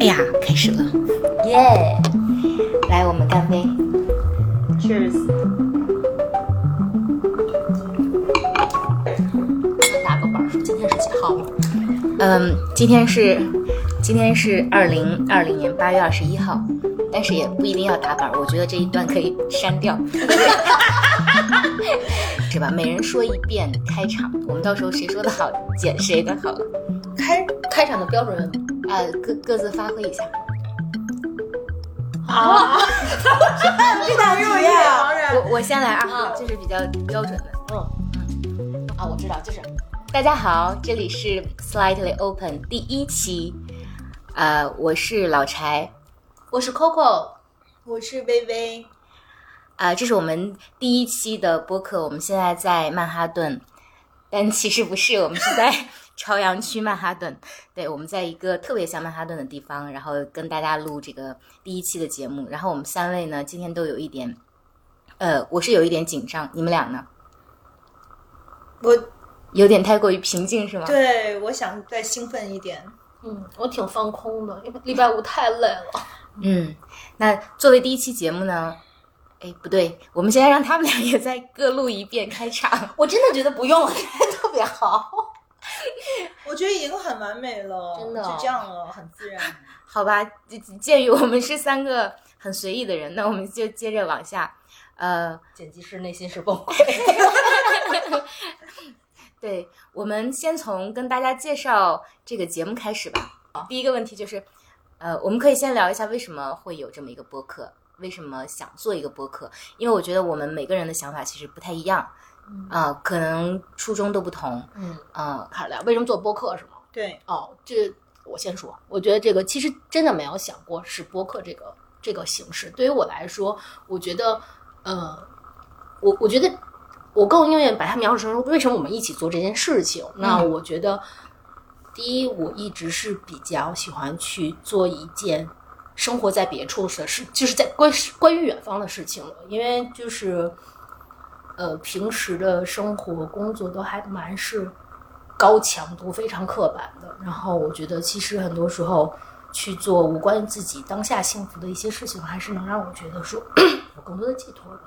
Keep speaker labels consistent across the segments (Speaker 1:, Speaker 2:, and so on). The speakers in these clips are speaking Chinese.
Speaker 1: 哎呀，开始了，
Speaker 2: 耶、
Speaker 1: 来，我们干杯。
Speaker 2: Cheers！打个板儿，今天是几号？
Speaker 1: 嗯，今天是今天是二零二零年八月二十一号，但是也不一定要打板儿，我觉得这一段可以删掉，是吧？每人说一遍开场，我们到时候谁说的好剪谁的好，
Speaker 2: 开开场的标准
Speaker 1: 呃，各各自发挥一下。
Speaker 2: 啊，这大入夜
Speaker 1: 我我先来啊
Speaker 2: 啊，
Speaker 1: 这是比较标准的。
Speaker 2: 嗯。啊，我知道，就是。
Speaker 1: 大家好，这里是 Slightly Open 第一期，呃，我是老柴，
Speaker 2: 我是 Coco，
Speaker 3: 我是微微，
Speaker 1: 啊、这是我们第一期的播客，我们现在在曼哈顿，但其实不是，我们是在朝阳区曼哈顿。对，我们在一个特别像曼哈顿的地方，然后跟大家录这个第一期的节目。然后我们三位呢，今天都有一点，呃，我是有一点紧张，你们俩呢？
Speaker 3: 我
Speaker 1: 有点太过于平静是吗？
Speaker 3: 对我想再兴奋一点。
Speaker 2: 嗯，我挺放空的，因为礼拜五太累了。
Speaker 1: 嗯，那作为第一期节目呢，哎，不对，我们现在让他们俩也再各录一遍开场。
Speaker 2: 我真的觉得不用了，特别好。
Speaker 3: 我觉得已经很完美了，
Speaker 2: 真的
Speaker 3: 就这样了，很自然。
Speaker 1: 好吧，鉴鉴于我们是三个很随意的人，那我们就接着往下。呃，
Speaker 2: 剪辑师内心是崩溃。
Speaker 1: 对，我们先从跟大家介绍这个节目开始吧。第一个问题就是，呃，我们可以先聊一下为什么会有这么一个播客，为什么想做一个播客？因为我觉得我们每个人的想法其实不太一样，啊、可能初衷都不同，
Speaker 2: 嗯，
Speaker 1: 啊、
Speaker 2: 开始聊为什么做播客是吗？
Speaker 3: 对，
Speaker 2: 哦，这我先说，我觉得这个其实真的没有想过是播客这个这个形式。对于我来说，我觉得，呃，我我觉得我更愿意把它描述成为什么我们一起做这件事情。那我觉得，第一，我一直是比较喜欢去做一件生活在别处的事，就是在关关于远方的事情了，因为就是。呃，平时的生活工作都还蛮是高强度、非常刻板的。然后我觉得，其实很多时候去做无关于自己当下幸福的一些事情，还是能让我觉得说 有更多的寄托的。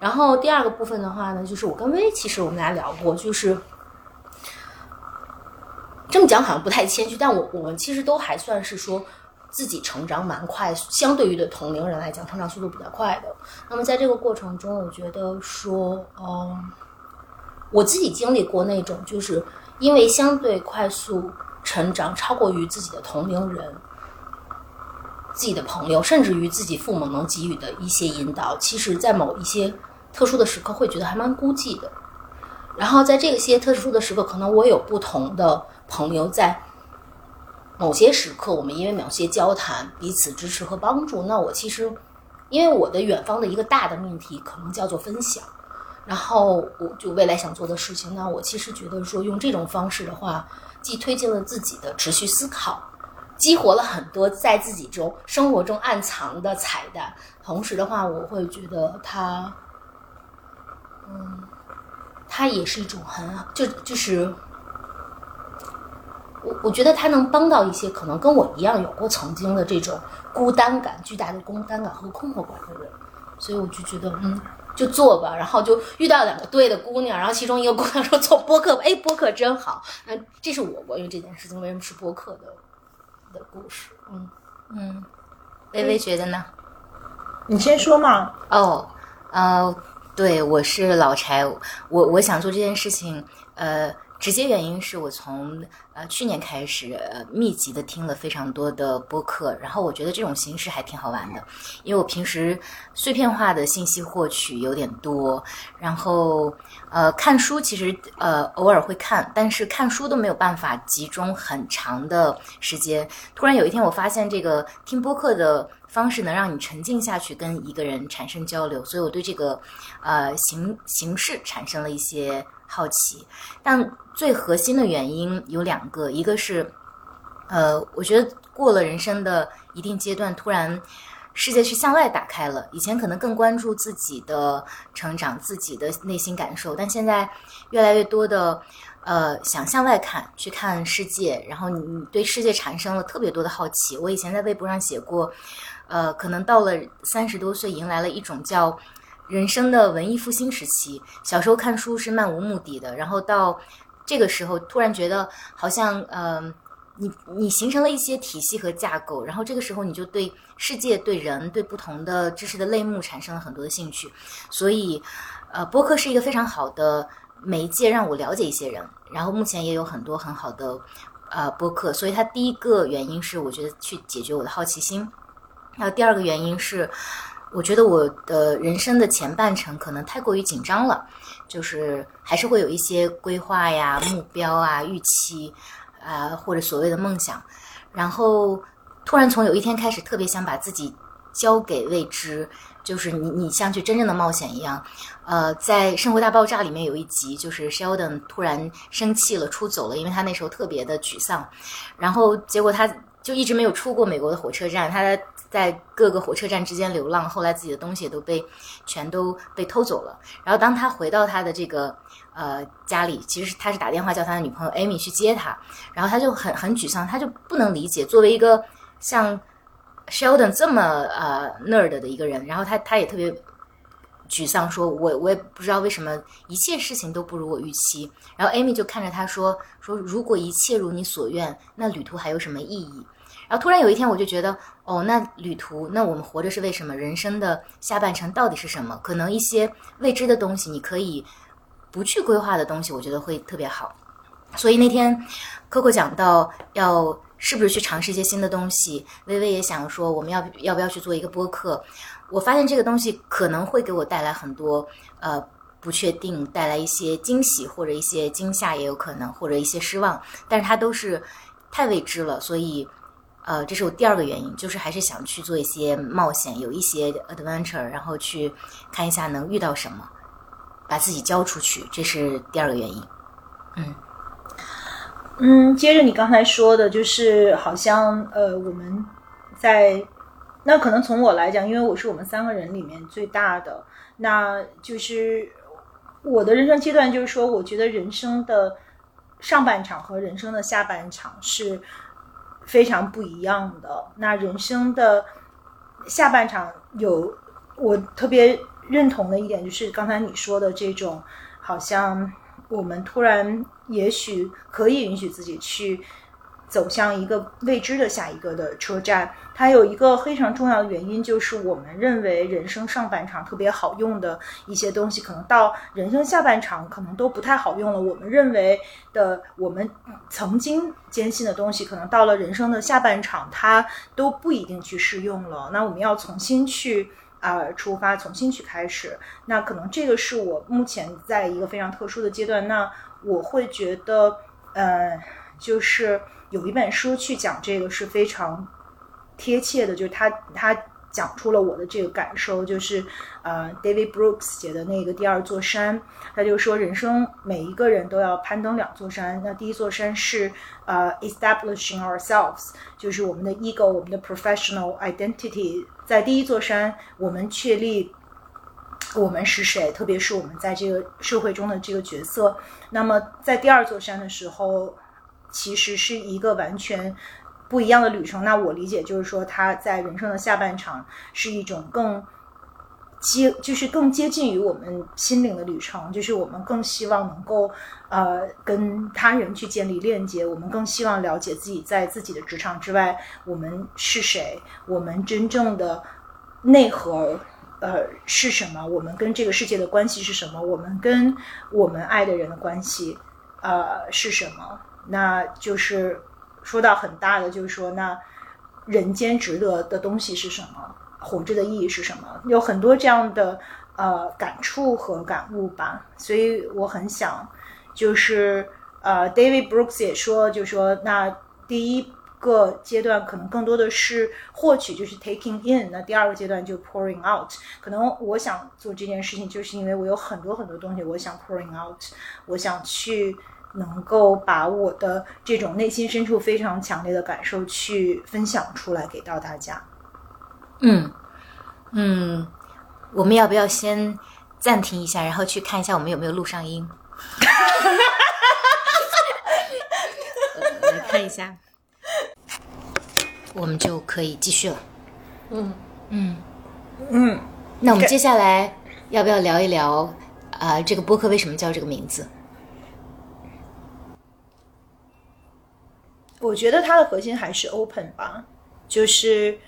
Speaker 2: 然后第二个部分的话呢，就是我跟薇，其实我们俩聊过，就是这么讲好像不太谦虚，但我我们其实都还算是说自己成长蛮快，相对于的同龄人来讲，成长速度比较快的。那么在这个过程中，我觉得说，嗯，我自己经历过那种，就是因为相对快速成长，超过于自己的同龄人、自己的朋友，甚至于自己父母能给予的一些引导，其实在某一些特殊的时刻，会觉得还蛮孤寂的。然后在这些特殊的时刻，可能我有不同的朋友在某些时刻，我们因为某些交谈，彼此支持和帮助。那我其实，因为我的远方的一个大的命题，可能叫做分享。然后我就未来想做的事情，那我其实觉得说用这种方式的话，既推进了自己的持续思考，激活了很多在自己中生活中暗藏的彩蛋，同时的话，我会觉得它，嗯，它也是一种很，就就是。我我觉得他能帮到一些可能跟我一样有过曾经的这种孤单感、巨大的孤单感和困惑感的人，所以我就觉得，嗯，就做吧。然后就遇到两个对的姑娘，然后其中一个姑娘说做播客吧，哎，播客真好。那这是我关于这件事情为什么是播客的的故事。嗯，
Speaker 1: 嗯，微微觉得呢？
Speaker 3: 你先说嘛。
Speaker 1: 哦，呃，对，我是老柴，我我想做这件事情，呃，直接原因是我从呃去年开始，呃，密集的听了非常多的播客，然后我觉得这种形式还挺好玩的，因为我平时碎片化的信息获取有点多，然后呃看书其实呃偶尔会看，但是看书都没有办法集中很长的时间。突然有一天我发现这个听播客的方式能让你沉浸下去，跟一个人产生交流，所以我对这个呃形形式产生了一些好奇。但最核心的原因有两个，一个是呃，我觉得过了人生的一定阶段，突然世界是向外打开了。以前可能更关注自己的成长、自己的内心感受，但现在越来越多的呃想向外看，去看世界，然后你你对世界产生了特别多的好奇。我以前在微博上写过，呃，可能到了三十多岁，迎来了一种叫人生的文艺复兴时期。小时候看书是漫无目的的，然后到这个时候突然觉得好像呃。你你形成了一些体系和架构，然后这个时候你就对世界、对人、对不同的知识的类目产生了很多的兴趣，所以，呃，播客是一个非常好的媒介，让我了解一些人。然后目前也有很多很好的呃播客，所以它第一个原因是我觉得去解决我的好奇心，然后第二个原因是我觉得我的人生的前半程可能太过于紧张了，就是还是会有一些规划呀、目标啊、预期。啊，或者所谓的梦想，然后突然从有一天开始，特别想把自己交给未知，就是你你像去真正的冒险一样。呃，在《生活大爆炸》里面有一集，就是 Sheldon 突然生气了，出走了，因为他那时候特别的沮丧，然后结果他就一直没有出过美国的火车站，他在各个火车站之间流浪，后来自己的东西也都被全都被偷走了。然后当他回到他的这个。呃，家里其实他是打电话叫他的女朋友 Amy 去接他，然后他就很很沮丧，他就不能理解，作为一个像 Sheldon 这么呃 nerd 的一个人，然后他他也特别沮丧，说我我也不知道为什么一切事情都不如我预期。然后 Amy 就看着他说说如果一切如你所愿，那旅途还有什么意义？然后突然有一天我就觉得，哦，那旅途，那我们活着是为什么？人生的下半程到底是什么？可能一些未知的东西，你可以。不去规划的东西，我觉得会特别好。所以那天，Coco 讲到要是不是去尝试一些新的东西，微微也想说我们要要不要去做一个播客。我发现这个东西可能会给我带来很多呃不确定，带来一些惊喜或者一些惊吓也有可能，或者一些失望。但是它都是太未知了，所以呃这是我第二个原因，就是还是想去做一些冒险，有一些 adventure，然后去看一下能遇到什么。把自己交出去，这是第二个原因。嗯
Speaker 3: 嗯，接着你刚才说的，就是好像呃，我们在那可能从我来讲，因为我是我们三个人里面最大的，那就是我的人生阶段，就是说，我觉得人生的上半场和人生的下半场是非常不一样的。那人生的下半场有我特别。认同的一点就是刚才你说的这种，好像我们突然也许可以允许自己去走向一个未知的下一个的车站。还有一个非常重要的原因，就是我们认为人生上半场特别好用的一些东西，可能到人生下半场可能都不太好用了。我们认为的我们曾经坚信的东西，可能到了人生的下半场，它都不一定去适用了。那我们要重新去。啊，出发重新去开始，那可能这个是我目前在一个非常特殊的阶段。那我会觉得，呃，就是有一本书去讲这个是非常贴切的，就是他他讲出了我的这个感受，就是呃，David Brooks 写的那个《第二座山》，他就说人生每一个人都要攀登两座山，那第一座山是呃，establishing ourselves，就是我们的 ego，我们的 professional identity。在第一座山，我们确立我们是谁，特别是我们在这个社会中的这个角色。那么，在第二座山的时候，其实是一个完全不一样的旅程。那我理解就是说，他在人生的下半场是一种更接，就是更接近于我们心灵的旅程，就是我们更希望能够。呃，跟他人去建立链接，我们更希望了解自己在自己的职场之外，我们是谁，我们真正的内核呃是什么，我们跟这个世界的关系是什么，我们跟我们爱的人的关系呃是什么？那就是说到很大的，就是说那人间值得的东西是什么？活着的意义是什么？有很多这样的呃感触和感悟吧，所以我很想。就是呃，David Brooks 也说，就说那第一个阶段可能更多的是获取，就是 taking in；那第二个阶段就 pouring out。可能我想做这件事情，就是因为我有很多很多东西，我想 pouring out，我想去能够把我的这种内心深处非常强烈的感受去分享出来给到大家。
Speaker 1: 嗯嗯，我们要不要先暂停一下，然后去看一下我们有没有录上音？来看一下，我们就可以继续了。
Speaker 2: 嗯
Speaker 1: 嗯，
Speaker 3: 嗯，
Speaker 1: 那我们接下来要不要聊一聊啊、这个播客为什么叫这个名字？
Speaker 3: 我觉得它的核心还是 open 吧，就是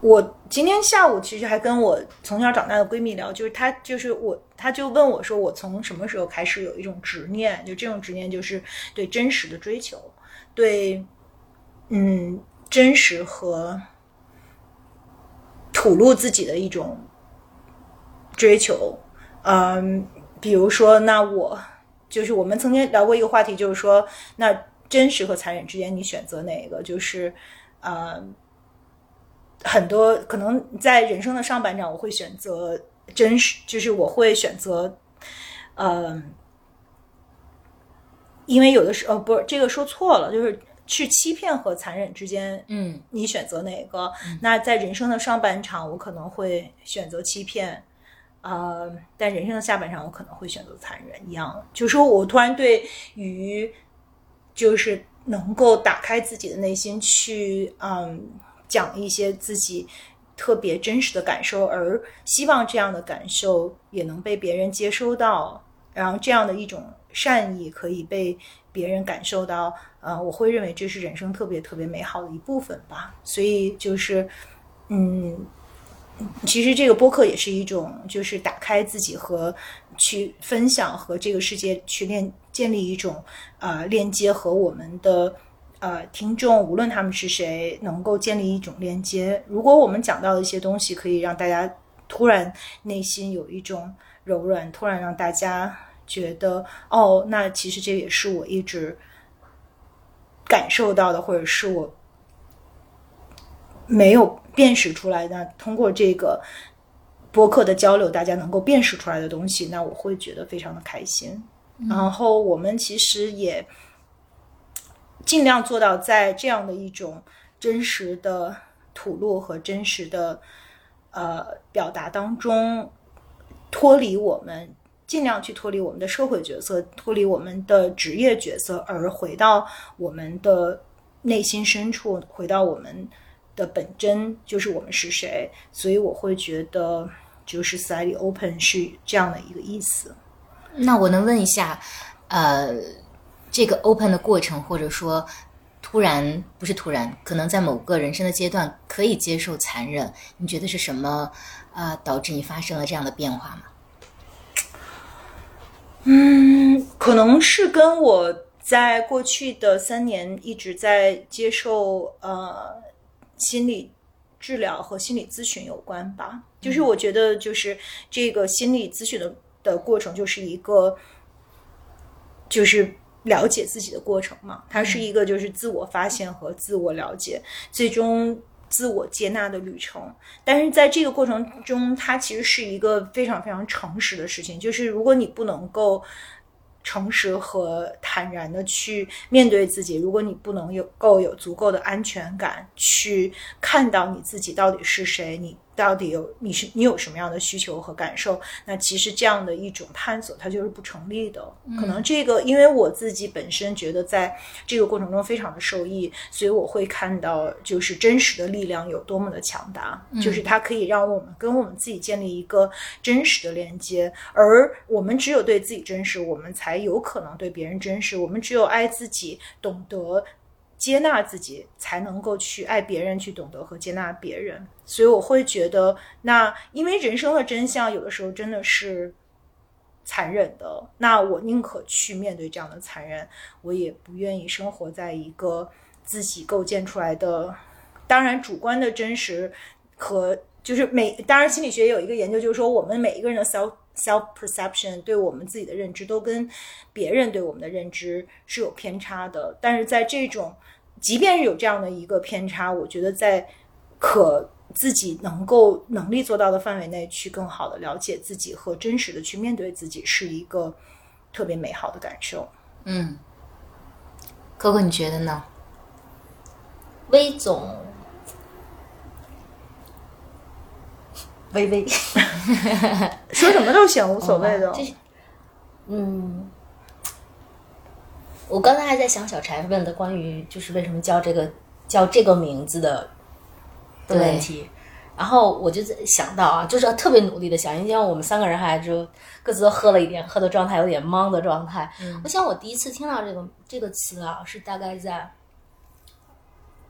Speaker 3: 我今天下午其实还跟我从小长大的闺蜜聊，就是她就是我，她就问我说，我从什么时候开始有一种执念？就这种执念就是对真实的追求，对嗯真实和吐露自己的一种追求。嗯，比如说，那我就是我们曾经聊过一个话题，就是说，那真实和残忍之间，你选择哪个？就是，呃，很多可能在人生的上半场，我会选择真实，就是我会选择，呃，因为有的时候，呃，不是这个说错了，就是是欺骗和残忍之间，
Speaker 1: 嗯
Speaker 3: 你选择哪个？那在人生的上半场，我可能会选择欺骗，呃，但人生的下半场，我可能会选择残忍。一样，就是说我突然对于，就是能够打开自己的内心去，嗯，讲一些自己特别真实的感受，而希望这样的感受也能被别人接收到，然后这样的一种善意可以被别人感受到，呃，我会认为这是人生特别特别美好的一部分吧。所以就是，嗯，其实这个播客也是一种，就是打开自己和去分享和这个世界去链建立一种呃链接和我们的。呃，听众无论他们是谁，能够建立一种链接。如果我们讲到的一些东西，可以让大家突然内心有一种柔软，突然让大家觉得，哦，那其实这也是我一直感受到的，或者是我没有辨识出来的。通过这个播客的交流，大家能够辨识出来的东西，那我会觉得非常的开心。然后我们其实也尽量做到在这样的一种真实的吐露和真实的呃表达当中，脱离我们，尽量去脱离我们的社会角色，脱离我们的职业角色，而回到我们的内心深处，回到我们的本真，就是我们是谁。所以我会觉得，就是 slightly open 是这样的一个意思。
Speaker 1: 那我能问一下，呃，这个 open 的过程，或者说突然不是突然，可能在某个人生的阶段可以接受残忍，你觉得是什么啊、呃导致你发生了这样的变化吗？
Speaker 3: 嗯，可能是跟我在过去的三年一直在接受呃心理治疗和心理咨询有关吧。就是我觉得，就是这个心理咨询的的过程，就是一个就是了解自己的过程嘛。它是一个就是自我发现和自我了解，最终自我接纳的旅程。但是在这个过程中，它其实是一个非常非常诚实的事情。就是如果你不能够诚实和坦然的去面对自己，如果你不能有够有足够的安全感去看到你自己到底是谁，你到底有你是你有什么样的需求和感受，那其实这样的一种探索它就是不成立的。可能这个因为我自己本身觉得在这个过程中非常的受益，所以我会看到就是真实的力量有多么的强大，就是它可以让我们跟我们自己建立一个真实的连接，而我们只有对自己真实，我们才有可能对别人真实。我们只有爱自己，懂得接纳自己，才能够去爱别人，去懂得和接纳别人。所以我会觉得，那因为人生的真相有的时候真的是残忍的，那我宁可去面对这样的残忍，我也不愿意生活在一个自己构建出来的，当然主观的真实和就是每，当然心理学有一个研究，就是说我们每一个人的 self self perception 对我们自己的认知都跟别人对我们的认知是有偏差的，但是在这种即便是有这样的一个偏差，我觉得在可自己能够能力做到的范围内，去更好的了解自己和真实的去面对自己，是一个特别美好的感受。
Speaker 1: 嗯哥哥你觉得呢？
Speaker 2: 威总，
Speaker 3: 微微。说什么都行，无所谓的。
Speaker 2: 嗯，我刚才还在想小柴问的关于就是为什么叫这个叫这个名字的的问题，然后我就在想到啊，就是特别努力的想，因为我们三个人还就各自都喝了一点，喝的状态有点懵的状态。我想我第一次听到这个这个词啊，是大概在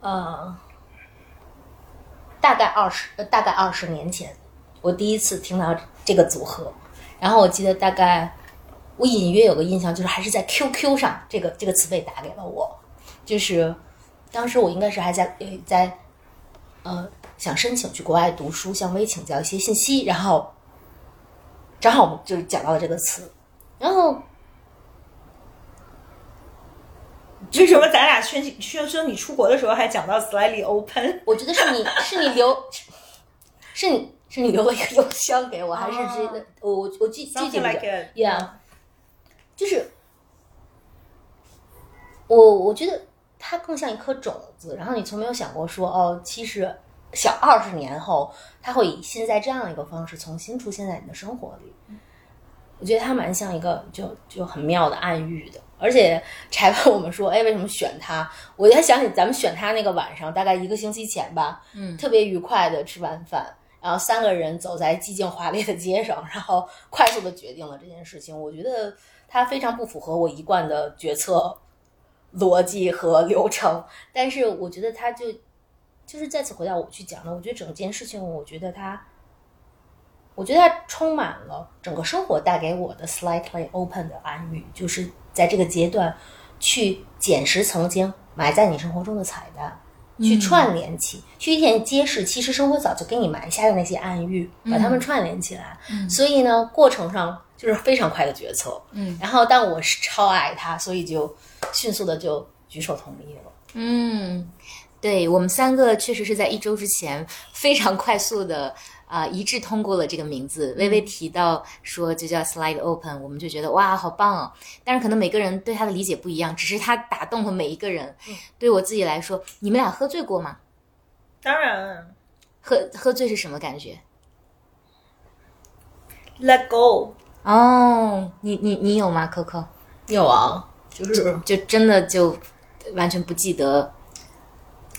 Speaker 2: 呃大概二十呃大概二十年前，我第一次听到这个组合，然后我记得大概。我隐约有个印象，就是还是在 QQ 上，这个这个词被打给了我，就是当时我应该是还在在呃想申请去国外读书，向微请教一些信息，然后正好我们就讲到了这个词，然后
Speaker 3: 为什么咱俩宣宣说你出国的时候还讲到 slightly open？
Speaker 2: 我觉得是你是你留是你是你留了一个邮箱给我，还是这个我我记记记不得，Yeah。就是我，我觉得它更像一颗种子。然后你从没有想过说，哦，其实小二十年后，它会以现在这样一个方式重新出现在你的生活里。我觉得它蛮像一个就就很妙的暗喻的。而且柴问我们说，哎，为什么选它？我还想起咱们选它那个晚上，大概一个星期前吧，
Speaker 1: 嗯，
Speaker 2: 特别愉快的吃完饭，然后三个人走在寂静华丽的街上，然后快速的决定了这件事情。我觉得。它非常不符合我一贯的决策逻辑和流程，但是我觉得它就就是再次回到我去讲的，我觉得整件事情，我觉得它，我觉得它充满了整个生活带给我的 slightly open 的暗喻，就是在这个阶段去捡拾曾经埋在你生活中的彩蛋，去串联起，去一点揭示，其实生活早就给你埋下的那些暗喻，把它们串联起来。所以呢，过程上。就是非常快的决策，
Speaker 1: 嗯，
Speaker 2: 然后但我是超爱他，所以就迅速的就举手同意了。
Speaker 1: 嗯，对我们三个确实是在一周之前非常快速的啊一致通过了这个名字。微微提到说就叫 Slide Open，我们就觉得哇好棒哦。但是可能每个人对他的理解不一样，只是他打动了每一个人。对我自己来说，你们俩喝醉过吗？
Speaker 3: 当然，
Speaker 1: 喝喝醉是什么感觉
Speaker 3: ？Let go。
Speaker 1: 哦，你你你有吗，Coco？
Speaker 2: 有啊，就是
Speaker 1: 就真的就完全不记得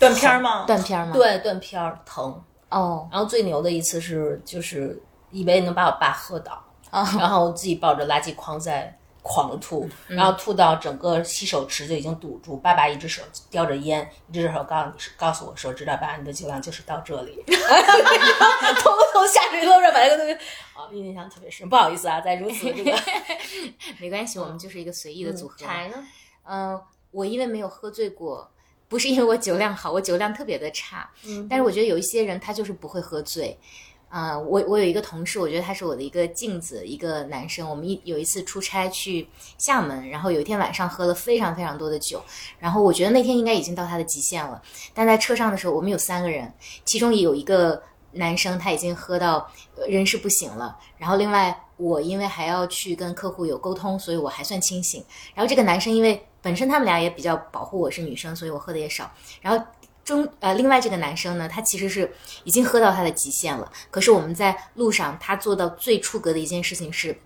Speaker 3: 断片吗？
Speaker 1: 断片吗？
Speaker 2: 对，断片儿疼
Speaker 1: 哦。
Speaker 2: 然后最牛的一次是，就是以为能把我爸喝倒，然后自己抱着垃圾筐在。狂吐，然后吐到整个洗手池就已经堵住。爸爸一只手叼着烟，一只手告诉你告诉我说：“知道吧？你的酒量就是到这里。”偷偷下水路上把那个东西，啊，印象特别深。不好意思啊，在如此这个
Speaker 1: 没关系，我们就是一个随意的组合。
Speaker 2: 柴呢？
Speaker 1: 嗯，我因为没有喝醉过，不是因为我酒量好，我酒量特别的差。
Speaker 2: 嗯，
Speaker 1: 但是我觉得有一些人他就是不会喝醉。啊，我我有一个同事，我觉得他是我的一个镜子，一个男生。我们一有一次出差去厦门，然后有一天晚上喝了非常非常多的酒，然后我觉得那天应该已经到他的极限了。但在车上的时候，我们有三个人，其中有一个男生他已经喝到人事不省了，然后另外我因为还要去跟客户有沟通，所以我还算清醒。然后这个男生因为本身他们俩也比较保护我是女生，所以我喝的也少。然后。中呃，另外这个男生呢，他其实是已经喝到他的极限了。可是我们在路上，他做到最出格的一件事情是，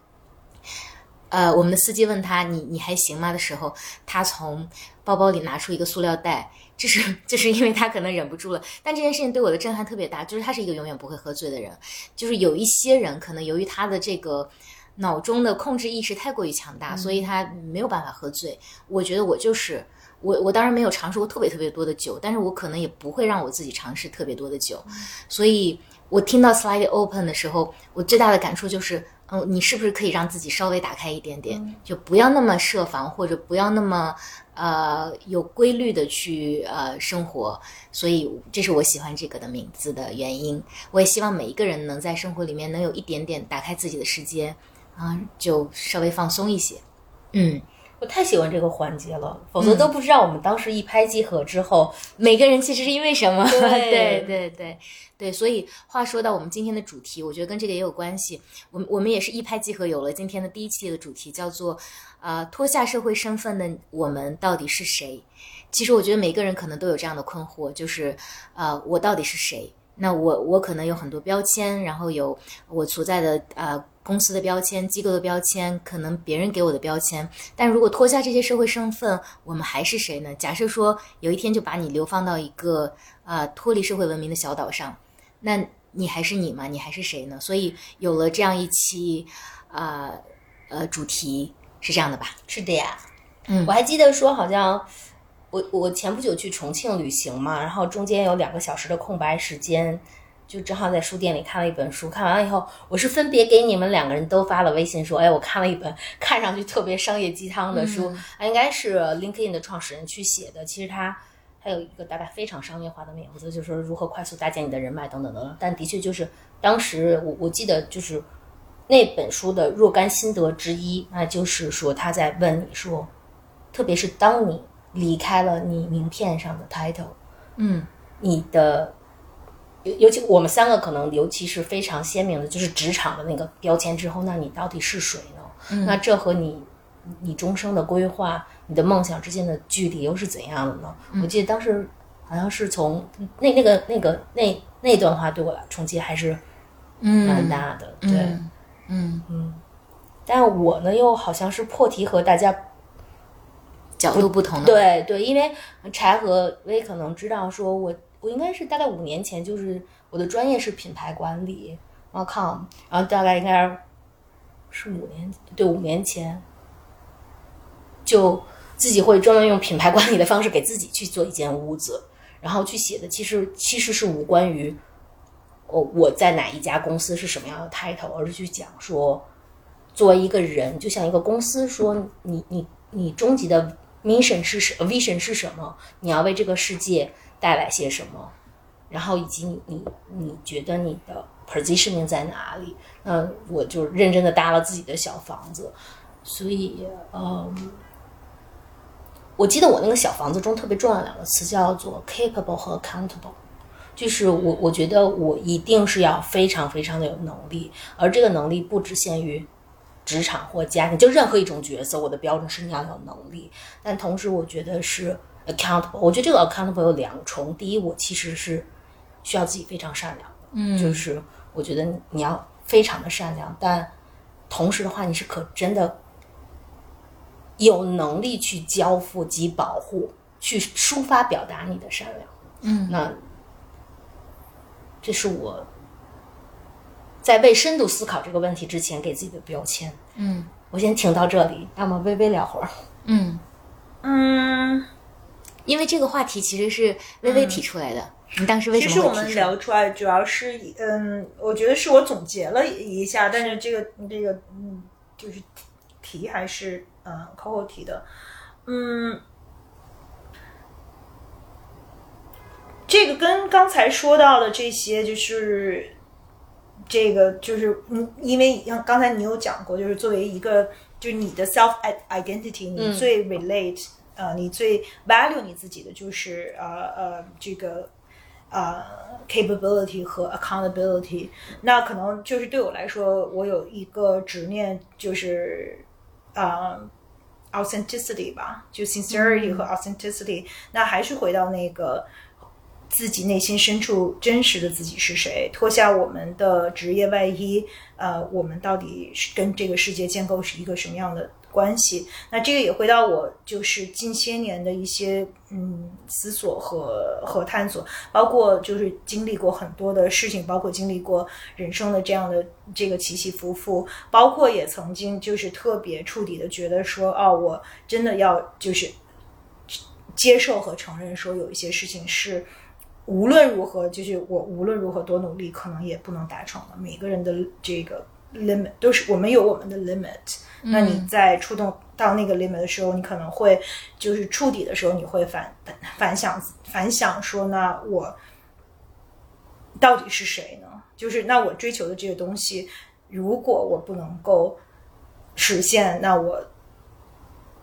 Speaker 1: 呃，我们的司机问他你你还行吗的时候，他从包包里拿出一个塑料袋，这是就是因为他可能忍不住了。但这件事情对我的震撼特别大，就是他是一个永远不会喝醉的人。就是有一些人可能由于他的这个脑中的控制意识太过于强大，所以他没有办法喝醉。我觉得我就是。我我当然没有尝试过特别特别多的酒，但是我可能也不会让我自己尝试特别多的酒，所以我听到 slightly open 的时候，我最大的感触就是，嗯，你是不是可以让自己稍微打开一点点，就不要那么设防，或者不要那么呃有规律的去呃生活，所以这是我喜欢这个的名字的原因。我也希望每一个人能在生活里面能有一点点打开自己的时间，啊，就稍微放松一些，嗯。
Speaker 2: 我太喜欢这个环节了，否则都不知道我们当时一拍即合之后，
Speaker 1: 每个人其实是因为什么？
Speaker 2: 对
Speaker 1: 对对对对。所以话说到我们今天的主题，我觉得跟这个也有关系。我们我们也是一拍即合，有了今天的第一期的主题，叫做呃脱下社会身份的我们到底是谁？其实我觉得每个人可能都有这样的困惑，就是呃我到底是谁？那我我可能有很多标签，然后有我所在的呃公司的标签、机构的标签，可能别人给我的标签。但如果脱下这些社会身份，我们还是谁呢？假设说有一天就把你流放到一个呃脱离社会文明的小岛上，那你还是你吗？你还是谁呢？所以有了这样一期呃呃主题是这样的吧？
Speaker 2: 是的呀，
Speaker 1: 嗯
Speaker 2: 我还记得说好像。我我前不久去重庆旅行嘛，然后中间有两个小时的空白时间，就正好在书店里看了一本书。看完了以后，我是分别给你们两个人都发了微信说：“哎，我看了一本 看上去特别商业鸡汤的书，啊，应该是 LinkedIn 的创始人去写的。其实他还有一个大概非常商业化的名字，就是说如何快速搭建你的人脉等等等等。但的确就是当时我我记得就是那本书的若干心得之一，那就是说他在问你说，特别是当你。离开了你名片上的 title，
Speaker 1: 嗯，
Speaker 2: 你的尤尤其我们三个可能尤其是非常鲜明的，就是职场的那个标签之后，那你到底是谁呢？
Speaker 1: 嗯、
Speaker 2: 那这和你你终生的规划、你的梦想之间的距离又是怎样的呢？
Speaker 1: 嗯、
Speaker 2: 我记得当时好像是从那那个那个那那段话对我来冲击还是蛮大的，
Speaker 1: 嗯、
Speaker 2: 对，
Speaker 1: 嗯。
Speaker 2: 嗯，但我呢又好像是破题和大家。
Speaker 1: 角度不同的，
Speaker 2: 对对，因为柴和薇可能知道，说我我应该是大概五年前，就是我的专业是品牌管理，com，然后大概应该是五年，对，五年前就自己会专门用品牌管理的方式给自己去做一间屋子，然后去写的，其实其实是无关于我我在哪一家公司是什么样的 title，而是去讲说，作为一个人，就像一个公司说，你你你终极的。Mission 是什 vision 是什么？你要为这个世界带来些什么？然后以及你你你觉得你的 positioning 在哪里？那我就认真的搭了自己的小房子，所以嗯，我记得我那个小房子中特别重要两个词叫做 capable 和 accountable，就是我我觉得我一定是要非常非常的有能力，而这个能力不只限于。职场或家庭，就任何一种角色，我的标准是你要有能力，但同时我觉得是 accountable。我觉得这个 accountable 有两重，第一，我其实是需要自己非常善良的，
Speaker 1: 嗯，
Speaker 2: 就是我觉得你要非常的善良，但同时的话，你是可真的有能力去交付及保护，去抒发表达你的善良，
Speaker 1: 嗯，
Speaker 2: 那这是我。在未深度思考这个问题之前，给自己的标签。
Speaker 1: 嗯，
Speaker 2: 我先停到这里，那么微微聊会儿。
Speaker 1: 嗯
Speaker 3: 嗯，
Speaker 1: 因为这个话题其实是微微提出来的。你当时为什么
Speaker 3: 其实我们
Speaker 1: 会提出来？
Speaker 3: 聊出来，主要是嗯，我觉得是我总结了一下，但是这个这个嗯，就是题还是嗯 Coco 提的，嗯。这个跟刚才说到的这些，就是这个就是嗯，因为像刚才你有讲过，就是作为一个就是你的 self identity，你最 relate、呃，你最 value 你自己的就是呃呃这个呃 capability 和 accountability。那可能就是对我来说，我有一个执念，就是呃 authenticity 吧，就 sincerity 和 authenticity、那还是回到那个。自己内心深处真实的自己是谁？脱下我们的职业外衣，呃，我们到底是跟这个世界建构是一个什么样的关系？那这个也回到我就是近些年的一些嗯思索和和探索，包括就是经历过很多的事情，包括经历过人生的这样的这个起起伏伏，包括也曾经就是特别触底的觉得说，哦，我真的要就是接受和承认说有一些事情是。无论如何，就是我无论如何多努力，可能也不能达成的。每个人的这个 limit 都是我们有我们的 limit、
Speaker 1: 嗯。
Speaker 3: 那你在触动到那个 limit 的时候，你可能会就是触底的时候，你会反反想反想说，那我到底是谁呢？就是那我追求的这个东西，如果我不能够实现，那我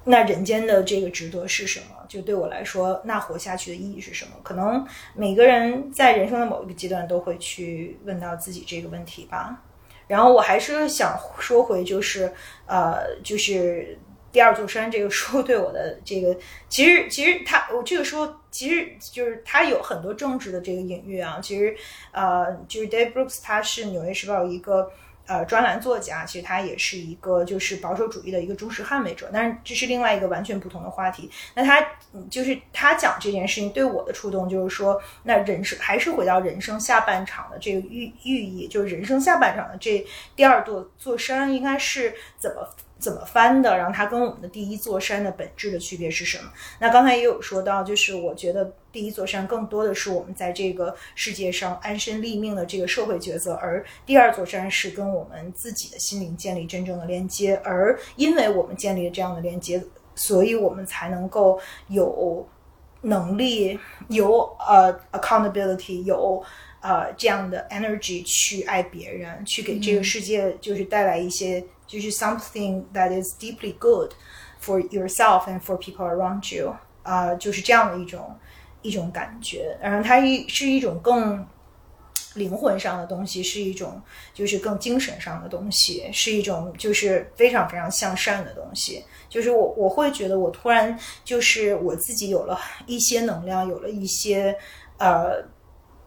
Speaker 3: 那人间的这个值得是什么？就对我来说，那活下去的意义是什么？可能每个人在人生的某一个阶段都会去问到自己这个问题吧。然后我还是想说回，就是呃，就是第二座山》这个书对我的这个，其实其实它我这个书其实就是它有很多政治的这个隐喻啊。其实呃，就是 Dave Brooks 他是《纽约时报》一个。呃，专栏作家，其实他也是一个就是保守主义的一个忠实捍卫者，但是这是另外一个完全不同的话题。那他就是他讲这件事情对我的触动，就是说，那人生还是回到人生下半场的这个寓寓意，就是人生下半场的这第二座座山应该是怎么。怎么翻的？然后它跟我们的第一座山的本质的区别是什么？那刚才也有说到，就是我觉得第一座山更多的是我们在这个世界上安身立命的这个社会角色，而第二座山是跟我们自己的心灵建立真正的连接。而因为我们建立了这样的连接，所以我们才能够有能力、有呃 accountability、有呃这样的 energy 去爱别人，去给这个世界就是带来一些。就是 something that is deeply good for yourself and for people around you 啊，就是这样的一种一种感觉。然后它一是一种更灵魂上的东西，是一种就是更精神上的东西，是一种就是非常非常向善的东西。就是我我会觉得我突然就是我自己有了一些能量，有了一些呃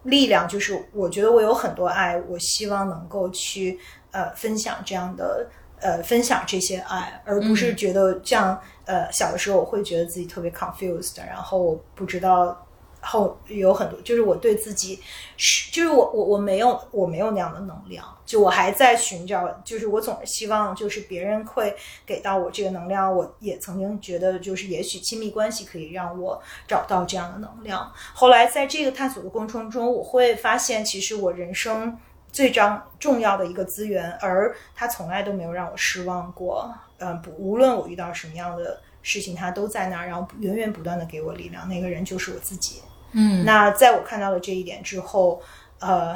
Speaker 3: 力量。就是我觉得我有很多爱，我希望能够去呃分享这样的。呃，分享这些爱，而不是觉得这样。呃，小的时候我会觉得自己特别 confused，然后我不知道后有很多，就是我对自己是，就是我我我没有我没有那样的能量，就我还在寻找，就是我总是希望就是别人会给到我这个能量。我也曾经觉得，就是也许亲密关系可以让我找到这样的能量。后来在这个探索的过程中，我会发现，其实我人生。最张重要的一个资源，而他从来都没有让我失望过。嗯，不，无论我遇到什么样的事情，他都在那儿，然后源源不断的给我力量。那个人就是我自己。
Speaker 1: 嗯，
Speaker 3: 那在我看到了这一点之后，呃，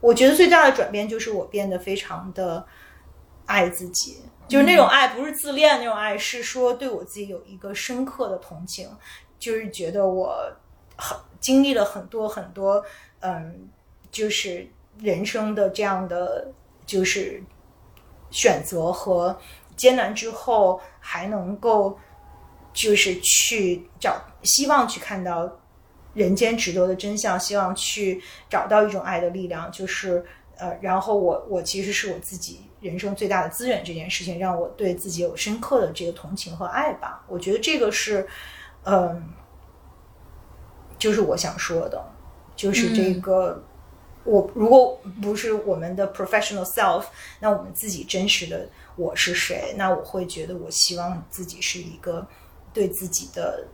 Speaker 3: 我觉得最大的转变就是我变得非常的爱自己，就是那种爱不是自恋那种爱，是说对我自己有一个深刻的同情，就是觉得我很经历了很多很多，嗯。就是人生的这样的，就是选择和艰难之后，还能够就是去找希望，去看到人间值得的真相，希望去找到一种爱的力量。就是呃，然后我我其实是我自己人生最大的资源，这件事情让我对自己有深刻的这个同情和爱吧。我觉得这个是，嗯，就是我想说的，就是这个。我如果不是我们的 professional self，那我们自己真实的我是谁？那我会觉得，我希望自己是一个对自己的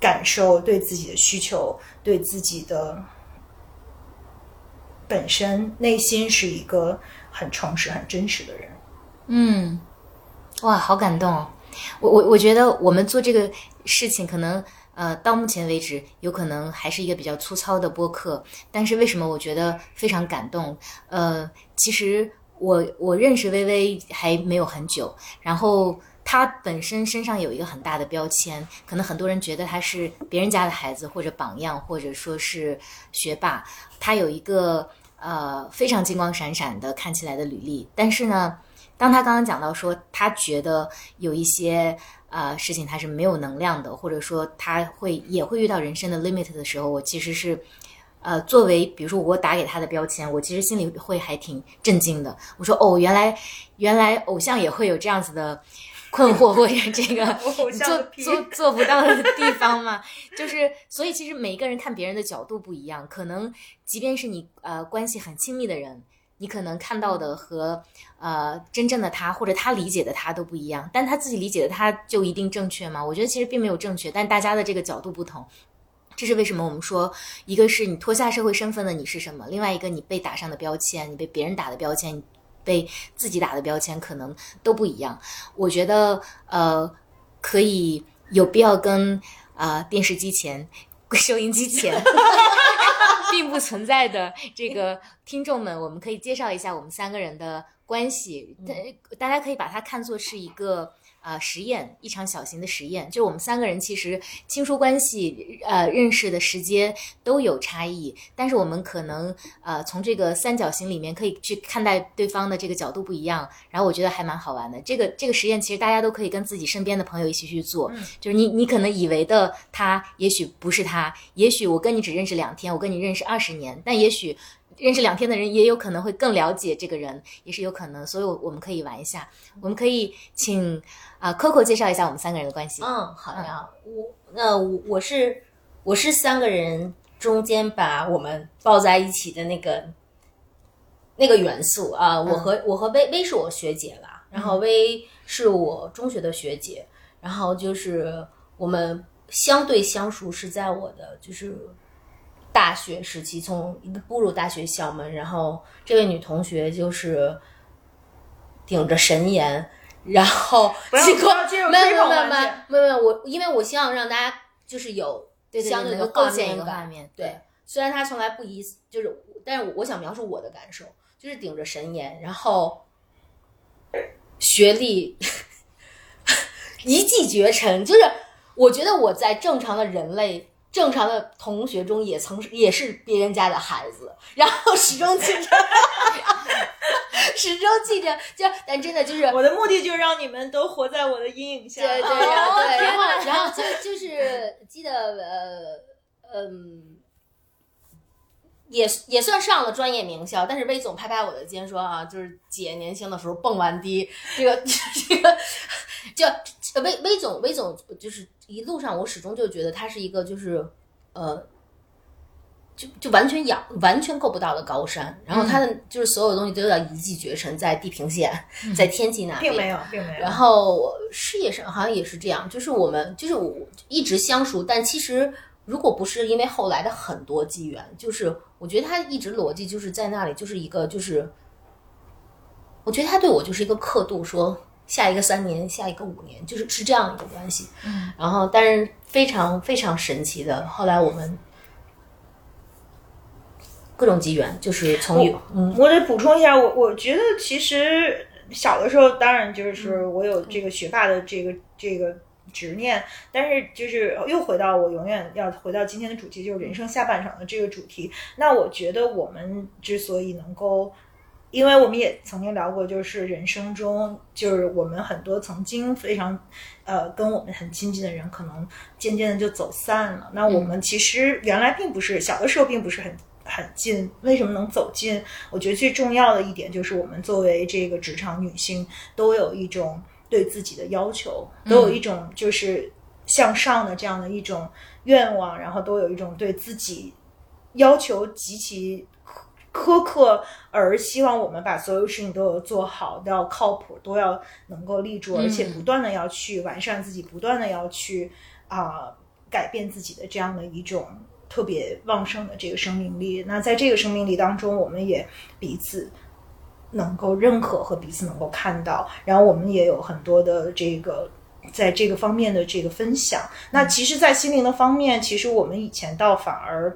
Speaker 3: 感受、对自己的需求、对自己的本身内心是一个很诚实、很真实的人。
Speaker 1: 嗯，哇，好感动！我我我觉得我们做这个事情可能。呃，到目前为止，有可能还是一个比较粗糙的播客，但是为什么我觉得非常感动？呃，其实我我认识微微还没有很久，然后他本身身上有一个很大的标签，可能很多人觉得他是别人家的孩子，或者榜样，或者说是学霸，他有一个呃非常金光闪闪的看起来的履历，但是呢，当他刚刚讲到说他觉得有一些。呃，事情他是没有能量的，或者说他会也会遇到人生的 limit 的时候，我其实是，呃，作为比如说我打给他的标签，我其实心里会还挺震惊的。我说哦，原来原来偶像也会有这样子的困惑或者这个 做做做不到的地方嘛？就是所以其实每一个人看别人的角度不一样，可能即便是你呃关系很亲密的人。你可能看到的和呃真正的他或者他理解的他都不一样，但他自己理解的他就一定正确吗？我觉得其实并没有正确，但大家的这个角度不同，这是为什么我们说，一个是你脱下社会身份的你是什么，另外一个你被打上的标签，你被别人打的标签，被自己打的标签可能都不一样。我觉得呃可以有必要跟啊电视机前、收音机前。并不存在的这个听众们，我们可以介绍一下我们三个人的关系。大大家可以把它看作是一个呃实验，一场小型的实验，就我们三个人其实亲疏关系呃认识的时间都有差异，但是我们可能呃从这个三角形里面可以去看待对方的这个角度不一样，然后我觉得还蛮好玩的。这个这个实验其实大家都可以跟自己身边的朋友一起去做，就是你你可能以为的他，也许不是他，也许我跟你只认识两天，我跟你认识二十年，但也许。认识两天的人也有可能会更了解这个人，也是有可能，所以我们可以玩一下。我们可以请啊 Coco 介绍一下我们三个人的关系。
Speaker 2: 嗯，好呀，我那我我是我是三个人中间把我们抱在一起的那个那个元素啊。我和我和薇薇是我学姐啦，然后薇是我中学的学姐，然后就是我们相对相熟是在我的就是。大学时期，从步入大学校门，然后这位女同学就是顶着神颜，然后没有没有没有没有没有我，因为我希望让大家就是有相对的
Speaker 1: 构建一个画面。
Speaker 2: 对，虽然她从来不以就是，但是我想描述我的感受，就是顶着神颜，然后学历 一骑绝尘，就是我觉得我在正常的人类。正常的同学中也曾也是别人家的孩子，然后始终记着，始终记着，就但真的就是
Speaker 3: 我的目的，就是让你们都活在我的阴影下。
Speaker 2: 对对对，然后然后就就是记得呃嗯，也也算上了专业名校，但是魏总拍拍我的肩说啊，就是姐年轻的时候蹦完迪，这个这个就。魏魏总，魏总就是一路上，我始终就觉得他是一个，就是呃，就就完全仰，完全够不到的高山。然后他的就是所有东西都要一骑绝尘，在地平线，在天际那
Speaker 3: 边，并没有，并没有。
Speaker 2: 然后事业上好像也是这样，就是我们就是我一直相熟，但其实如果不是因为后来的很多机缘，就是我觉得他一直逻辑就是在那里，就是一个就是，我觉得他对我就是一个刻度说。下一个三年，下一个五年，就是是这样一个关系。嗯，然后但是非常非常神奇的，后来我们各种机缘，就是从有，嗯，
Speaker 3: 我得补充一下，我我觉得其实小的时候，当然就是我有这个学霸的这个这个执念，但是就是又回到我永远要回到今天的主题，就是人生下半场的这个主题。那我觉得我们之所以能够。因为我们也曾经聊过，就是人生中，就是我们很多曾经非常，呃，跟我们很亲近的人，可能渐渐的就走散了。那我们其实原来并不是小的时候并不是很 很近，为什么能走近？我觉得最重要的一点就是我们作为这个职场女性，都有一种对自己的要求，都有一种就是向上的这样的一种愿望，然后都有一种对自己要求极其。苛刻，而希望我们把所有事情都有做好，都要靠谱，都要能够立住，而且不断的要去完善自己，不断的要去啊改变自己的这样的一种特别旺盛的这个生命力。那在这个生命力当中，我们也彼此能够认可和彼此能够看到，然后我们也有很多的这个在这个方面的这个分享。那其实，在心灵的方面，其实我们以前倒反而。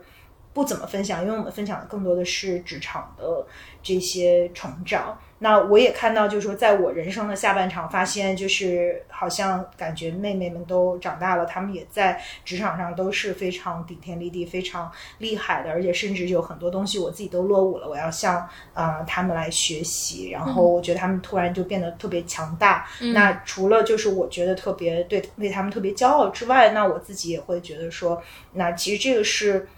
Speaker 3: 不怎么分享，因为我们分享的更多的是职场的这些成长。那我也看到，就是说，在我人生的下半场，发现就是好像感觉妹妹们都长大了，她们也在职场上都是非常顶天立地、非常厉害的，而且甚至有很多东西我自己都落伍了，我要向啊他们来学习。然后我觉得他们突然就变得特别强大。那除了就是我觉得特别对为他们特别骄傲之外，那我自己也会觉得说，那其实这个是。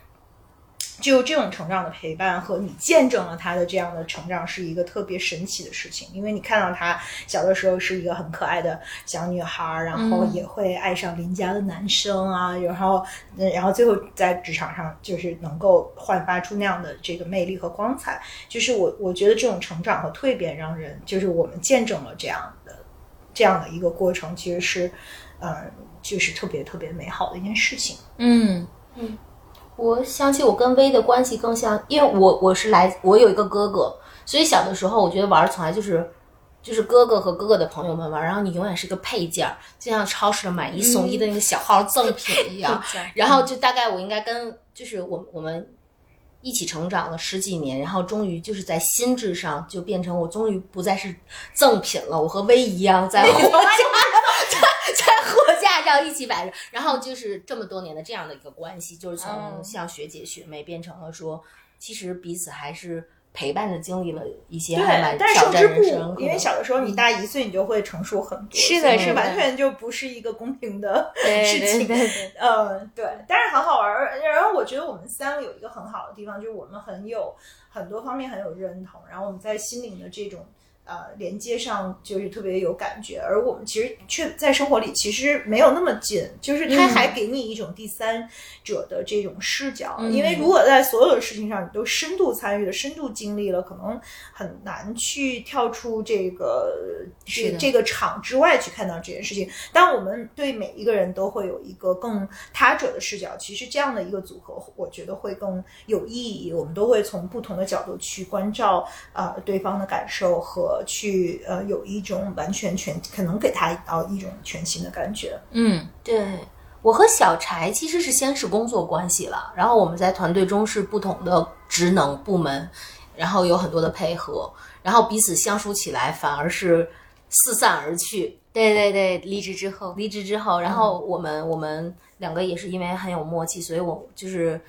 Speaker 3: 就这种成长的陪伴和你见证了他的这样的成长，是一个特别神奇的事情。因为你看到他小的时候是一个很可爱的小女孩，然后也会爱上邻家的男生啊，然后，然后最后在职场上就是能够焕发出那样的这个魅力和光彩。就是我我觉得这种成长和蜕变，让人就是我们见证了这样的这样的一个过程，其实是，嗯，就是特别特别美好的一件事情。
Speaker 2: 嗯嗯。我想起我跟薇的关系更像，因为我我是来，我有一个哥哥，所以小的时候我觉得玩从来就是，就是哥哥和哥哥的朋友们玩，然后你永远是个配件儿，就像超市的买一送一的那个小号赠品一样。然后就大概我应该跟就是我我们一起成长了十几年，然后终于就是在心智上就变成我终于不再是赠品了，我和薇一样在。照一起摆着。然后就是这么多年的这样的一个关系，就是从
Speaker 1: 嗯
Speaker 2: 像学姐学妹变成了说，其实彼此还是陪伴的经历了一些还蛮，
Speaker 3: 但是
Speaker 2: 挑战
Speaker 3: 受之不武，
Speaker 2: 人生。
Speaker 3: 因为小的时候你大一岁，你就会成熟很多，
Speaker 1: 是的是的
Speaker 3: 完全就不是一个公平的 事情。嗯，对，但是很好玩儿。然后我觉得我们三个有一个很好的地方，就是我们很有很多方面很有认同，然后我们在心灵的这种呃连接上就是特别有感觉，而我们其实却在生活里其实没有那么近，就是它还给你一种第三者的这种视角。
Speaker 1: 嗯
Speaker 3: 因为如果在所有的事情上你都深度参与了、深度经历了，可能很难去跳出这个
Speaker 1: 是
Speaker 3: 这这个场之外去看到这件事情。但我们对每一个人都会有一个更他者的视角，其实这样的一个组合，我觉得会更有意义。我们都会从不同的角度去关照呃对方的感受和去呃有一种完全全可能给他到一种全新的感觉。
Speaker 1: 嗯
Speaker 2: 对我和小柴其实是先是工作关系了，然后我们在团队中是不同的职能部门，然后有很多的配合，然后彼此相处起来反而是四散而去。
Speaker 1: 对对对，离职之后，
Speaker 2: 离职之后，然后我们、我们两个也是因为很有默契，所以我就是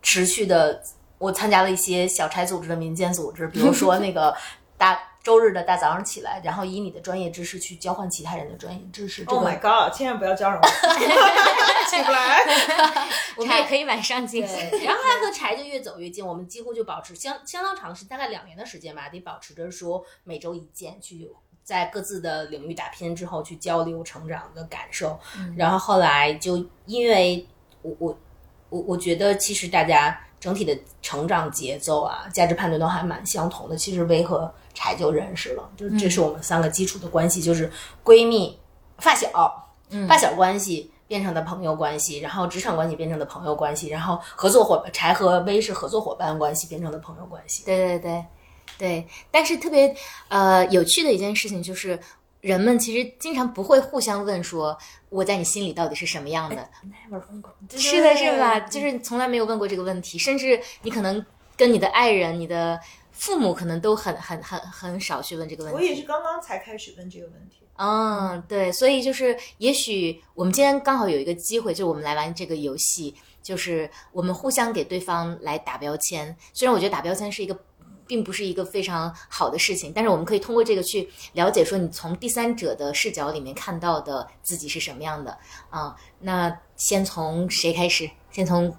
Speaker 2: 持续的，我参加了一些小柴组织的民间组织，比如说那个大周日的大早上起来，然后以你的专业知识去交换其他人的专业知识。这
Speaker 3: Oh my god！千万不要叫上我，起不来。
Speaker 1: 我们也可以晚上进行。
Speaker 2: 然后他和柴就越走越近，我们几乎就保持相相当长的时间，大概两年的时间吧，得保持着说每周一见，去在各自的领域打拼之后去交流成长的感受。然后后来就因为我我我我觉得其实大家整体的成长节奏啊、价值判断都还蛮相同的。其实薇和柴就认识了，就是这是我们三个基础的关系，就是闺蜜、发小，发小关系。变成的朋友关系，然后职场关系变成的朋友关系，然后合作伙伴柴和薇是合作伙伴关系变成的朋友关系。
Speaker 1: 对对对对，但是特别呃有趣的一件事情就是，人们其实经常不会互相问说我在你心里到底是什么样的。是的，是吧？就是从来没有问过这个问题，甚至你可能跟你的爱人、你的父母可能都很很很很少去问这个问题。
Speaker 3: 我也是刚刚才开始问这个问题。
Speaker 1: 嗯，对，所以就是，也许我们今天刚好有一个机会，就我们来玩这个游戏，就是我们互相给对方来打标签。虽然我觉得打标签是一个，并不是一个非常好的事情，但是我们可以通过这个去了解，说你从第三者的视角里面看到的自己是什么样的啊、那先从谁开始？先从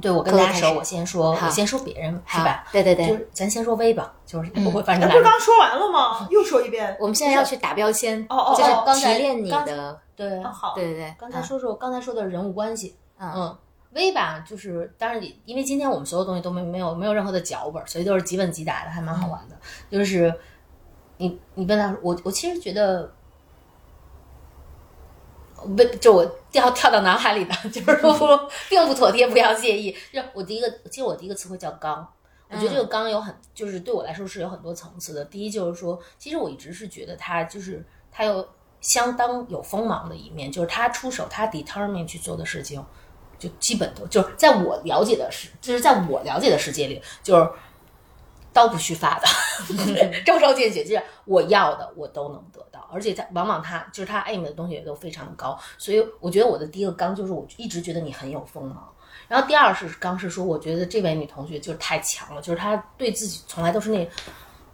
Speaker 2: 对我跟大家说，我先说，
Speaker 1: 好
Speaker 2: 我先说别人是吧？
Speaker 1: 对对对，
Speaker 2: 就是咱先说微吧，就是
Speaker 1: 嗯
Speaker 2: 我会反
Speaker 3: 那不是刚说完了吗？又说一遍。
Speaker 1: 我们现在要去打标签，
Speaker 3: 哦哦
Speaker 1: 就是
Speaker 3: 哦
Speaker 2: 刚才
Speaker 1: 提炼你的，
Speaker 2: 对
Speaker 1: 对对对，
Speaker 2: 刚才说说刚才说的人物关系，
Speaker 1: 嗯
Speaker 2: 嗯，微吧，就是当然，因为今天我们所有东西都没没有没有任何的脚本，所以都是即问即答的，还蛮好玩的。就是你你问他，我我其实觉得。为就我跳跳到脑海里的，就是说 并不妥帖，不要介意。就我第一个，其实我第一个词汇叫刚，我觉得这个刚有很，就是对我来说是有很多层次的。第一就是说，其实我一直是觉得他就是他有相当有锋芒的一面，就是他出手，他 determine 去做的事情，就基本都就是在我了解的世，就是在我了解的世界里，就是刀不虚发的，招招见血，就是我要的我都能得到，而且他往往他就是他 aim 的东西也都非常的高，所以我觉得我的第一个刚就是我一直觉得你很有锋芒。然后第二是刚是说，我觉得这位女同学就是太强了，就是她对自己从来都是那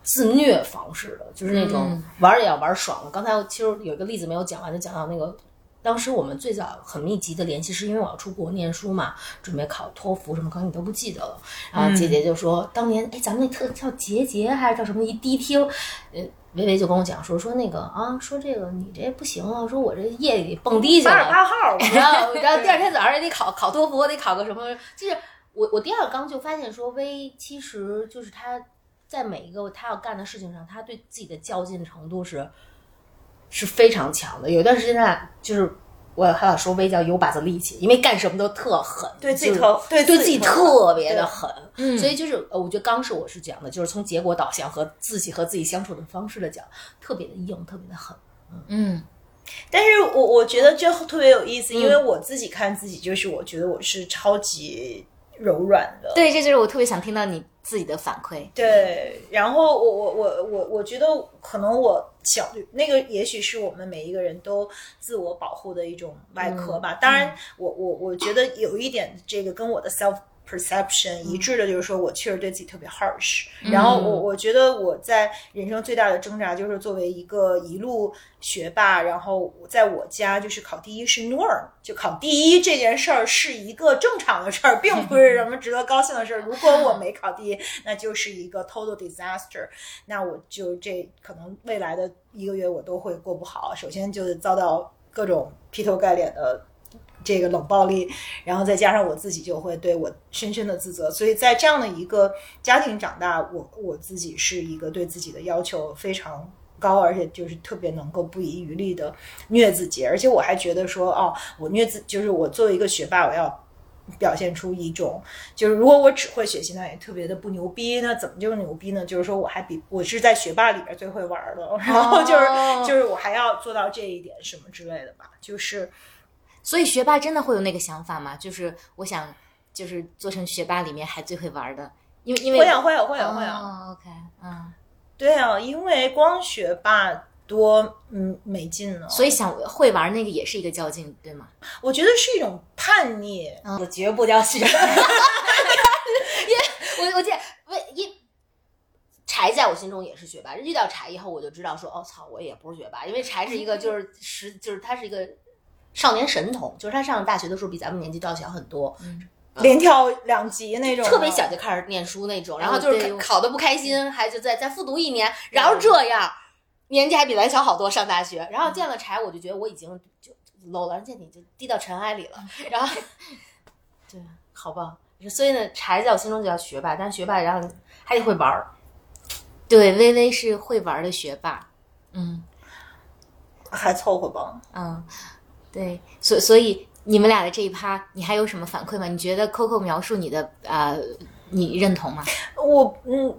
Speaker 2: 自虐方式的，就是那种
Speaker 1: 嗯
Speaker 2: 玩儿也要玩儿爽了。刚才其实有一个例子没有讲完，就讲到那个。当时我们最早很密集的联系，是因为我要出国念书嘛，准备考托福什么，可能你都不记得了。然后姐姐就说，当年哎，咱们那特叫杰杰还是叫什么？一迪厅，呃，维维就跟我讲说说那个啊，说这个你这不行啊，说我这夜里蹦迪去了，
Speaker 3: 八十八号，
Speaker 2: 然后，然后第二天早上也得考考托福，我得考个什么？就是我我第二刚就发现说，薇其实就是他在每一个他要干的事情上，他对自己的较劲程度是是非常强的。有一段时间他俩就是我还想说微叫有把子力气，因为干什么都特狠，
Speaker 3: 对自己
Speaker 2: 就是
Speaker 3: 特对
Speaker 2: 对自己特别的狠。
Speaker 1: 嗯
Speaker 2: 所以就是呃我觉得刚是我是讲的，就是从结果导向和自己和自己相处的方式的讲，特别的硬，特别的狠。
Speaker 1: 嗯
Speaker 3: 但是我我觉得这特别有意思，因为我自己看自己，就是我觉得我是超级柔软的。
Speaker 1: 对，这就是我特别想听到你自己的反馈。
Speaker 3: 对，然后我我我我我觉得可能我小那个也许是我们每一个人都自我保护的一种外壳吧。当然，我我我觉得有一点这个跟我的 self perception 一致的，就是说我确实对自己特别 harsh。然后我我觉得我在人生最大的挣扎就是作为一个一路学霸，然后在我家就是考第一是 norm，就考第一这件事儿是一个正常的事儿，并不是什么值得高兴的事儿。如果我没考第一，那就是一个 total disaster。那我就这可能未来的一个月我都会过不好。首先就是遭到各种劈头盖脸的这个冷暴力，然后再加上我自己就会对我深深的自责。所以在这样的一个家庭长大，我我自己是一个对自己的要求非常。高，而且就是特别能够不遗余力的虐自己，而且我还觉得说，哦，我虐自就是我作为一个学霸，我要表现出一种，就是如果我只会学习，那也特别的不牛逼。那怎么就是牛逼呢？就是说我还比我是在学霸里边最会玩的，然后就是、就是我还要做到这一点什么之类的吧。就是
Speaker 1: 所以学霸真的会有那个想法吗？就是我想，就是做成学霸里面还最会玩的，因为因为
Speaker 3: 会有会有会有会有，
Speaker 1: 哦，OK，嗯，
Speaker 3: 对啊，因为光学霸多嗯没劲呢。
Speaker 1: 所以想会玩那个也是一个较劲，对吗？
Speaker 3: 我觉得是一种叛逆，
Speaker 1: 我绝不叫学霸。
Speaker 2: 我我记得为一柴在我心中也是学霸，遇到柴以后我就知道说，哦操，我也不是学霸，因为柴是一个就是实就是他是一个少年神童，就是他上大学的时候比咱们年纪都要小很多，
Speaker 3: 连跳两级那种，
Speaker 2: 特别小就开始念书那种，然后就是考考的不开心，还就再再复读一年，然后这样年纪还比咱小好多，上大学，然后见了柴，我就觉得我已经就 low 了，见你就低到尘埃里了，然后 对，好吧，所以呢，柴在我心中就叫学霸，但是学霸然后还得会玩儿。
Speaker 1: 对，微微是会玩的学霸，嗯。
Speaker 3: 还凑合吧。
Speaker 1: 嗯，对，所所以你们俩的这一趴，你还有什么反馈吗？你觉得 Coco 描述你的呃，你认同吗？
Speaker 3: 我嗯，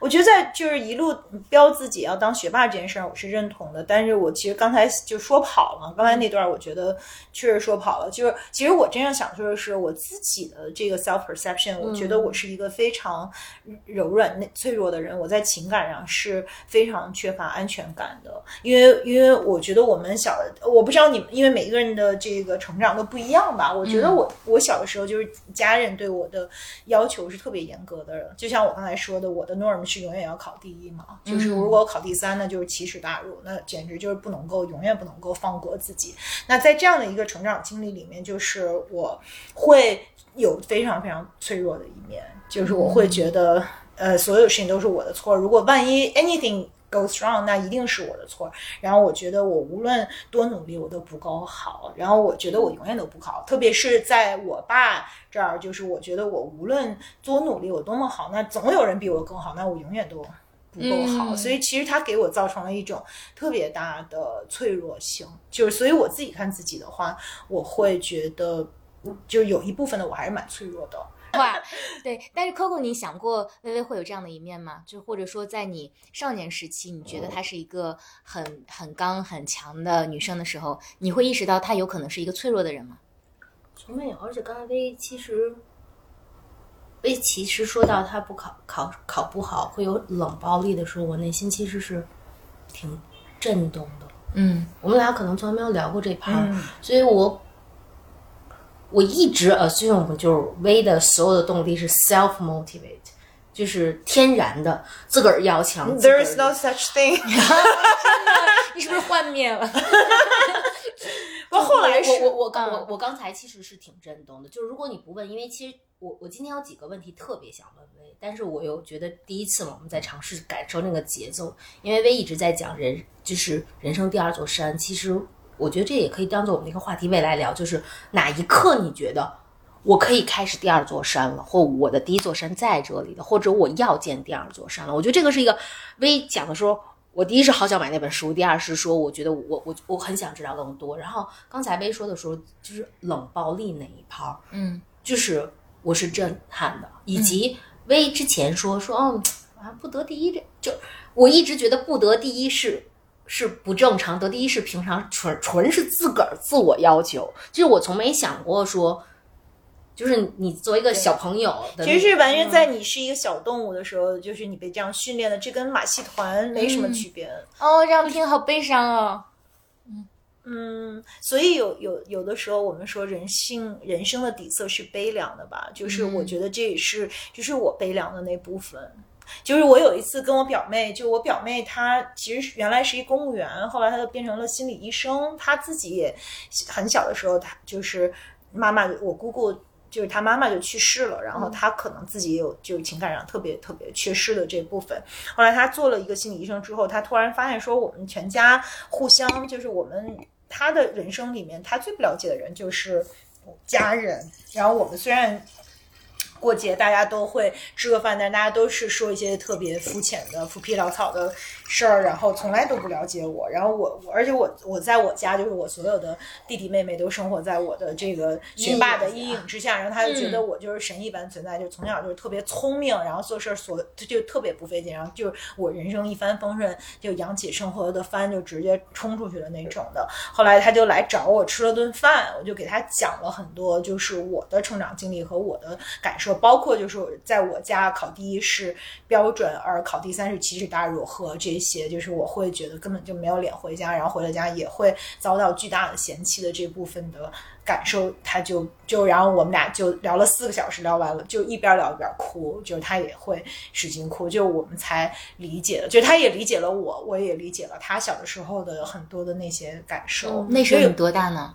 Speaker 3: 我觉得在就是一路标自己要当学霸这件事儿，我是认同的。但是我其实刚才就说跑了，刚才那段我觉得确实说跑了。就是其实我真正想说的是，我自己的这个 self perception，我觉得我是一个非常柔软、内脆弱的人。我在情感上是非常缺乏安全感的，因为因为我觉得我们小，我不知道你们，因为每一个人的这个成长都不一样吧。我觉得我我小的时候就是家人对我的要求是特别严格的，就像我刚才说的，我的 norm 是永远要考第一嘛，就是如果我考第三，那就是奇耻大辱，那简直就是不能够永远不能够放过自己。那在这样的一个成长经历里面，就是我会有非常非常脆弱的一面，就是我会觉得，呃，所有事情都是我的错。如果万一 anything goes wrong，那一定是我的错。然后我觉得我无论多努力，我都不够好。然后我觉得我永远都不好，特别是在我爸这儿，就是我觉得我无论多努力，我多么好，那总有人比我更好，那我永远都不够好。
Speaker 1: 嗯
Speaker 3: 所以其实他给我造成了一种特别大的脆弱性，就是所以我自己看自己的话，我会觉得，就有一部分的我还是蛮脆弱的。
Speaker 1: 话，对。但是 Coco，你想过微微会有这样的一面吗？就或者说，在你少年时期，你觉得她是一个很很刚很强的女生的时候，你会意识到她有可能是一个脆弱的人吗？
Speaker 2: 从没有，而且刚才薇其实，薇其实说到他不考考考不好会有冷暴力的时候，我内心其实是挺震动的。
Speaker 1: 嗯
Speaker 2: 我们俩可能从来没有聊过这趴，
Speaker 3: 嗯
Speaker 2: 所以我我一直 assume 就是 V 的所有的动力是 self motivate，就是天然的自个儿要强。
Speaker 3: There is no such thing
Speaker 1: 你是不是幻灭了？
Speaker 3: 不后来是
Speaker 2: 我我我刚
Speaker 1: 嗯
Speaker 2: 我我刚才其实是挺震动的，就是如果你不问，因为其实我我今天有几个问题特别想问薇，但是我又觉得第一次嘛，我们在尝试感受那个节奏，因为薇一直在讲人就是人生第二座山，其实我觉得这也可以当做我们的一个话题，未来聊，就是哪一刻你觉得我可以开始第二座山了，或我的第一座山在这里了，或者我要建第二座山了，我觉得这个是一个微讲的时候。我第一是好想买那本书，第二是说我觉得我我我很想知道更多。然后刚才薇说的时候，就是冷暴力那一趴儿，
Speaker 1: 嗯
Speaker 2: 就是我是震撼的，以及薇之前说说哦啊不得第一这就我一直觉得不得第一是是不正常，得第一是平常，纯纯是自个儿自我要求。就是我从没想过说就是你作为一个小朋友的，
Speaker 3: 其实是完全在你是一个小动物的时候，就是你被这样训练的，这跟马戏团没什么区别。
Speaker 1: 哦，这样听好悲伤哦。
Speaker 3: 嗯，所以有有有的时候我们说人性人生的底色是悲凉的吧，就是我觉得这也是就是我悲凉的那部分。就是我有一次跟我表妹，就我表妹她其实原来是一公务员，后来她就变成了心理医生。她自己也很小的时候，她就是妈妈，我姑姑就是她妈妈就去世了，然后她可能自己也有就是情感上特别特别缺失的这部分。后来她做了一个心理医生之后，她突然发现说，我们全家互相就是我们她的人生里面，她最不了解的人就是家人。然后我们虽然。过节大家都会吃个饭，但大家都是说一些特别肤浅的、浮皮潦草的事儿，然后从来都不了解我。然后我，而且我我在我家，就是我所有的弟弟妹妹都生活在我的这个学霸的阴影之下，然后他就觉得我就是神一般存在，就从小就是特别聪明，然后做事儿所就特别不费劲，然后就是我人生一帆风顺，就扬起生活的帆就直接冲出去的那种的。后来他就来找我吃了顿饭，我就给他讲了很多，就是我的成长经历和我的感受。包括就是在我家考第一是标准，而考第三是奇耻大辱和这些，就是我会觉得根本就没有脸回家，然后回了家也会遭到巨大的嫌弃的这部分的感受，他就就然后我们俩就聊了四个小时，聊完了就一边聊一边哭，就是他也会使劲哭，就我们才理解了，就他也理解了我，我也理解了他小的时候的很多的那些感受。
Speaker 1: 那时候你多大呢？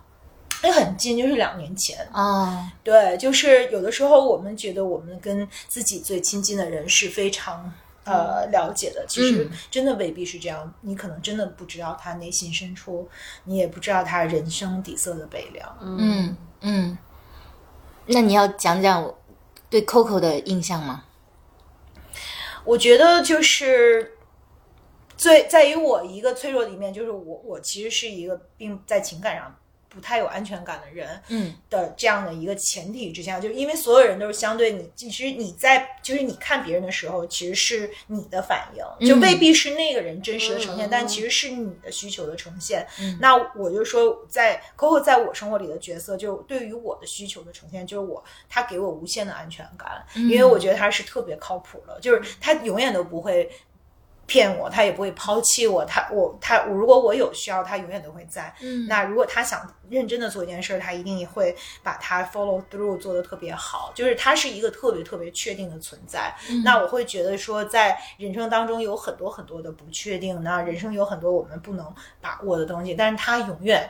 Speaker 3: 也很近，就是两年前
Speaker 1: 啊。
Speaker 3: 对，就是有的时候我们觉得我们跟自己最亲近的人是非常呃了解的，其实真的未必是这样。你可能真的不知道他内心深处，你也不知道他人生底色的悲凉。
Speaker 1: 嗯嗯。那你要讲讲对 Coco 的印象吗？
Speaker 3: 我觉得就是最在于我一个脆弱的一面，就是我我其实是一个并在情感上。不太有安全感的人，
Speaker 1: 嗯，
Speaker 3: 的这样的一个前提之下，就是因为所有人都是相对你，其实你在就是你看别人的时候，其实是你的反应，就未必是那个人真实的呈现，但其实是你的需求的呈现。那我就说，在 Coco 在我生活里的角色，就对于我的需求的呈现，就是我他给我无限的安全感，因为我觉得他是特别靠谱的，就是他永远都不会。骗我，他也不会抛弃我。他我他我，如果我有需要，他永远都会在。
Speaker 1: 嗯，
Speaker 3: 那如果他想认真的做一件事，他一定会把他 follow through 做的特别好。就是他是一个特别特别确定的存在。那我会觉得说，在人生当中有很多很多的不确定，那人生有很多我们不能把握的东西，但是他永远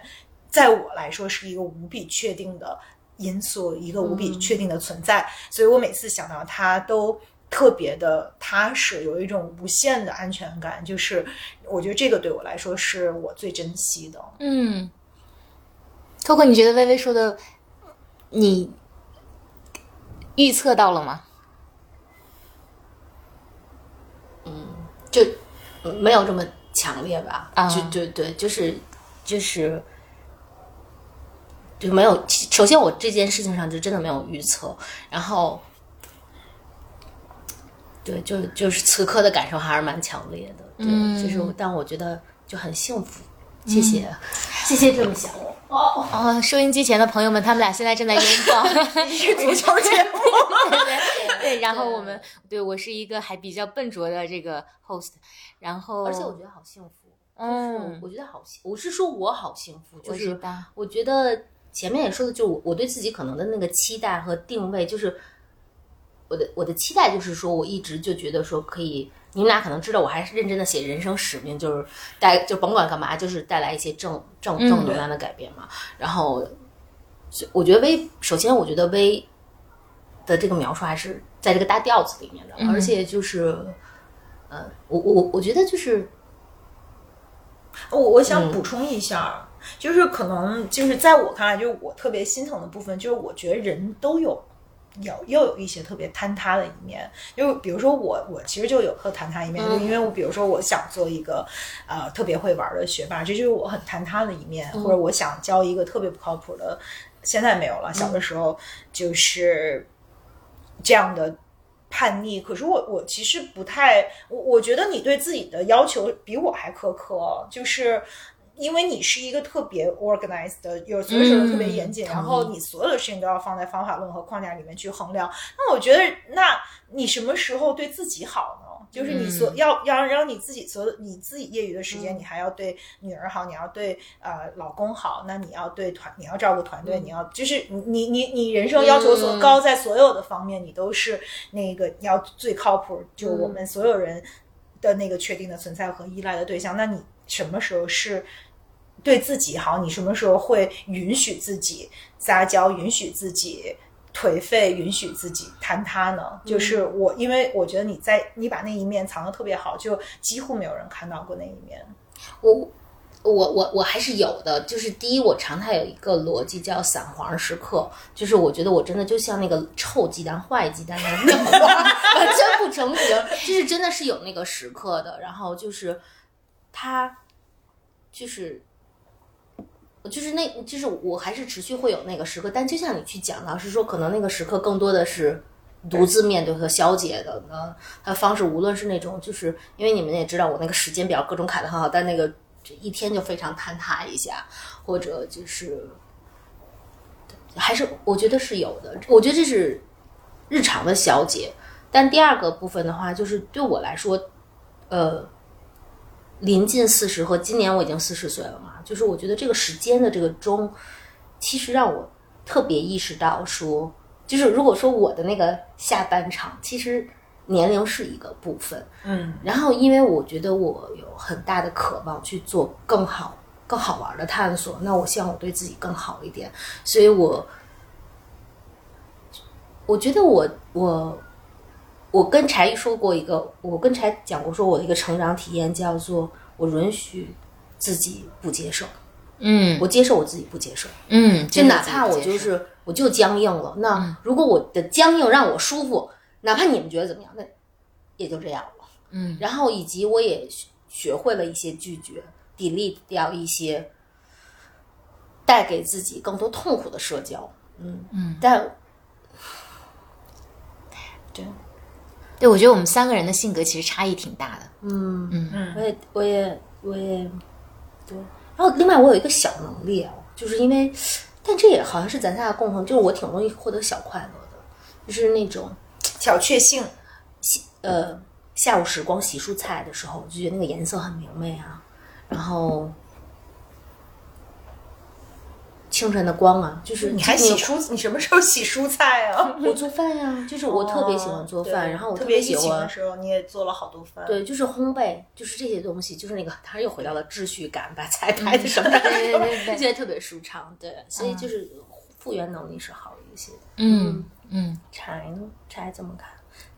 Speaker 3: 在我来说是一个无比确定的因素，一个无比确定的存在。所以我每次想到他都。特别的踏实，有一种无限的安全感，就是我觉得这个对我来说是我最珍惜的。
Speaker 1: 嗯，Coco，你觉得微微说的，你预测到了吗？
Speaker 2: 嗯，就没有这么强烈吧？
Speaker 1: 啊，
Speaker 2: 就对对，就是就是就没有。首先，我这件事情上就真的没有预测，然后。对，就就是此刻的感受还是蛮强烈的，对，就是，但我觉得就很幸福，谢谢，谢谢这么想我。哦
Speaker 1: 哦，收音机前的朋友们，他们俩现在正在 拥抱，
Speaker 3: 是足球节目。
Speaker 1: 对，然后我们，对我是一个还比较笨拙的这个 host，然后，
Speaker 2: 而且我觉得好幸福，嗯，我觉得好幸，我是说我好幸福，就是我觉得前面也说的，就我我对自己可能的那个期待和定位，就是。我的我的期待就是说，我一直就觉得说可以，你们俩可能知道，我还是认真的写人生使命，就是带就甭管干嘛，就是带来一些正正正能量的改变嘛。然后，我觉得微，首先我觉得微的这个描述还是在这个大调子里面的，而且就是，呃，我我我觉得就是，
Speaker 3: 我我想补充一下，就是可能就是在我看来，就是我特别心疼的部分，就是我觉得人都有。有又有一些特别坍塌的一面，就比如说我，我其实就有颗坍塌一面，就因为我比如说我想做一个呃特别会玩的学霸，这就是我很坍塌的一面，或者我想教一个特别不靠谱的，现在没有了，小的时候就是这样的叛逆。可是我我其实不太，我我觉得你对自己的要求比我还苛刻，就是因为你是一个特别 organized 的，有所有事都特别严谨，
Speaker 1: 嗯
Speaker 3: 然后你所有的事情都要放在方法论和框架里面去衡量。那我觉得，那你什么时候对自己好呢？就是你所、
Speaker 1: 嗯
Speaker 3: 要要让你自己所有你自己业余的时间，
Speaker 2: 嗯
Speaker 3: 你还要对女儿好，你要对呃老公好，那你要对团，你要照顾团队，
Speaker 2: 嗯
Speaker 3: 你要就是你你你你人生要求所高，在所有的方面，你都是那个要最靠谱，就我们所有人的那个确定的存在和依赖的对象。那你什么时候是对自己好？你什么时候会允许自己撒娇，允许自己？颓废，允许自己坍塌呢？就是我，因为我觉得你在你把那一面藏的特别好，就几乎没有人看到过那一面。
Speaker 2: 我我我我还是有的，就是第一，我常态有一个逻辑叫散黄时刻，就是我觉得我真的就像那个臭鸡蛋、坏鸡蛋那样，完全不成形，就是真的是有那个时刻的。然后就是他就是。就是那，就是我还是持续会有那个时刻，但就像你去讲，老师说，可能那个时刻更多的是独自面对和消解的呢。他方式，无论是那种，就是因为你们也知道，我那个时间表各种卡的很好，但那个这一天就非常坍塌一下，或者就是还是我觉得是有的。我觉得这是日常的消解。但第二个部分的话，就是对我来说，呃，临近四十和今年我已经四十岁了嘛，就是我觉得这个时间的这个钟，其实让我特别意识到说，就是如果说我的那个下半场，其实年龄是一个部分，
Speaker 3: 嗯，
Speaker 2: 然后因为我觉得我有很大的渴望去做更好、更好玩的探索，那我希望我对自己更好一点，所以我我觉得我我我跟柴一说过一个，我跟柴讲过说我的一个成长体验叫做我允许自己不接受，
Speaker 1: 嗯
Speaker 2: 我接受我自己不接受，
Speaker 1: 嗯，
Speaker 2: 就哪怕我就是我就僵硬了，那如果我的僵硬让我舒服，哪怕你们觉得怎么样，那也就这样了。
Speaker 1: 嗯，
Speaker 2: 然后以及我也学学会了一些拒绝，delete 掉一些带给自己更多痛苦的社交。嗯嗯，但
Speaker 1: 对，我觉得我们三个人的性格其实差异挺大的。
Speaker 2: 嗯
Speaker 1: 嗯
Speaker 2: 我也我也我也对。然后另外我有一个小能力啊，就是因为，但这也好像是咱仨的共同，就是我挺容易获得小快乐的，就是那种
Speaker 3: 小确幸，
Speaker 2: 呃，下午时光洗蔬菜的时候，我就觉得那个颜色很明媚啊，然后清晨的光啊，就是
Speaker 3: 你还洗蔬，你什么时候洗蔬菜啊？
Speaker 2: 我做饭呀、就是我特别喜欢做饭，
Speaker 3: 对
Speaker 2: 然后我
Speaker 3: 特别疫
Speaker 2: 喜欢
Speaker 3: 的时候，你也做了好多饭。
Speaker 2: 对，就是烘焙，就是这些东西，就是那个，它又回到了秩序感，把菜摆的什么的，
Speaker 1: 对对对对
Speaker 2: 觉得特别舒畅。对，所以就是复原能力是好一些的。
Speaker 1: 嗯嗯，
Speaker 2: 柴呢？柴怎么看？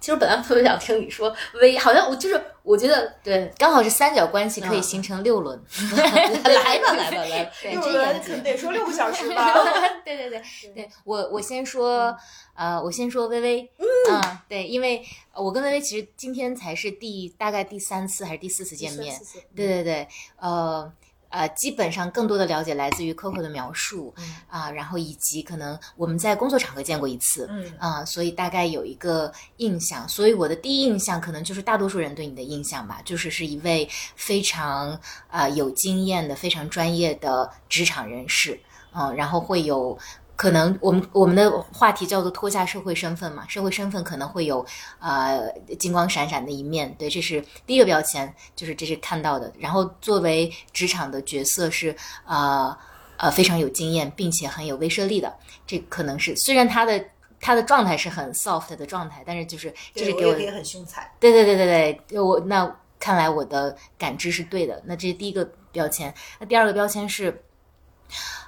Speaker 2: 其实本来特别想听你说微，好像我就是我觉得对，
Speaker 1: 刚好是三角关系可以形成六轮。
Speaker 2: 来吧来吧 来吧，
Speaker 1: 这样子
Speaker 3: 轮。得说六个小时吧。
Speaker 1: 对对对对，我我先说，呃，我先说微微，嗯，对，因为呃我跟微微其实今天才是第大概第三次还是第四次见面，对对对，呃呃，基本上更多的了解来自于 Coco 的描述啊、然后以及可能我们在工作场合见过一次，
Speaker 3: 嗯。
Speaker 1: 啊、所以大概有一个印象，所以我的第一印象可能就是大多数人对你的印象吧，就是是一位非常啊、呃有经验的、非常专业的职场人士，嗯、然后会有。可能我们我们的话题叫做脱下社会身份嘛，社会身份可能会有呃金光闪闪的一面，对，这是第一个标签，就是这是看到的。然后作为职场的角色是呃呃非常有经验，并且很有威慑力的，这可能是虽然他的他的状态是很 soft 的状态，但是就是这是给我
Speaker 3: 对我也很凶残。
Speaker 1: 对对对对对，我那看来我的感知是对的。那这是第一个标签，那第二个标签是，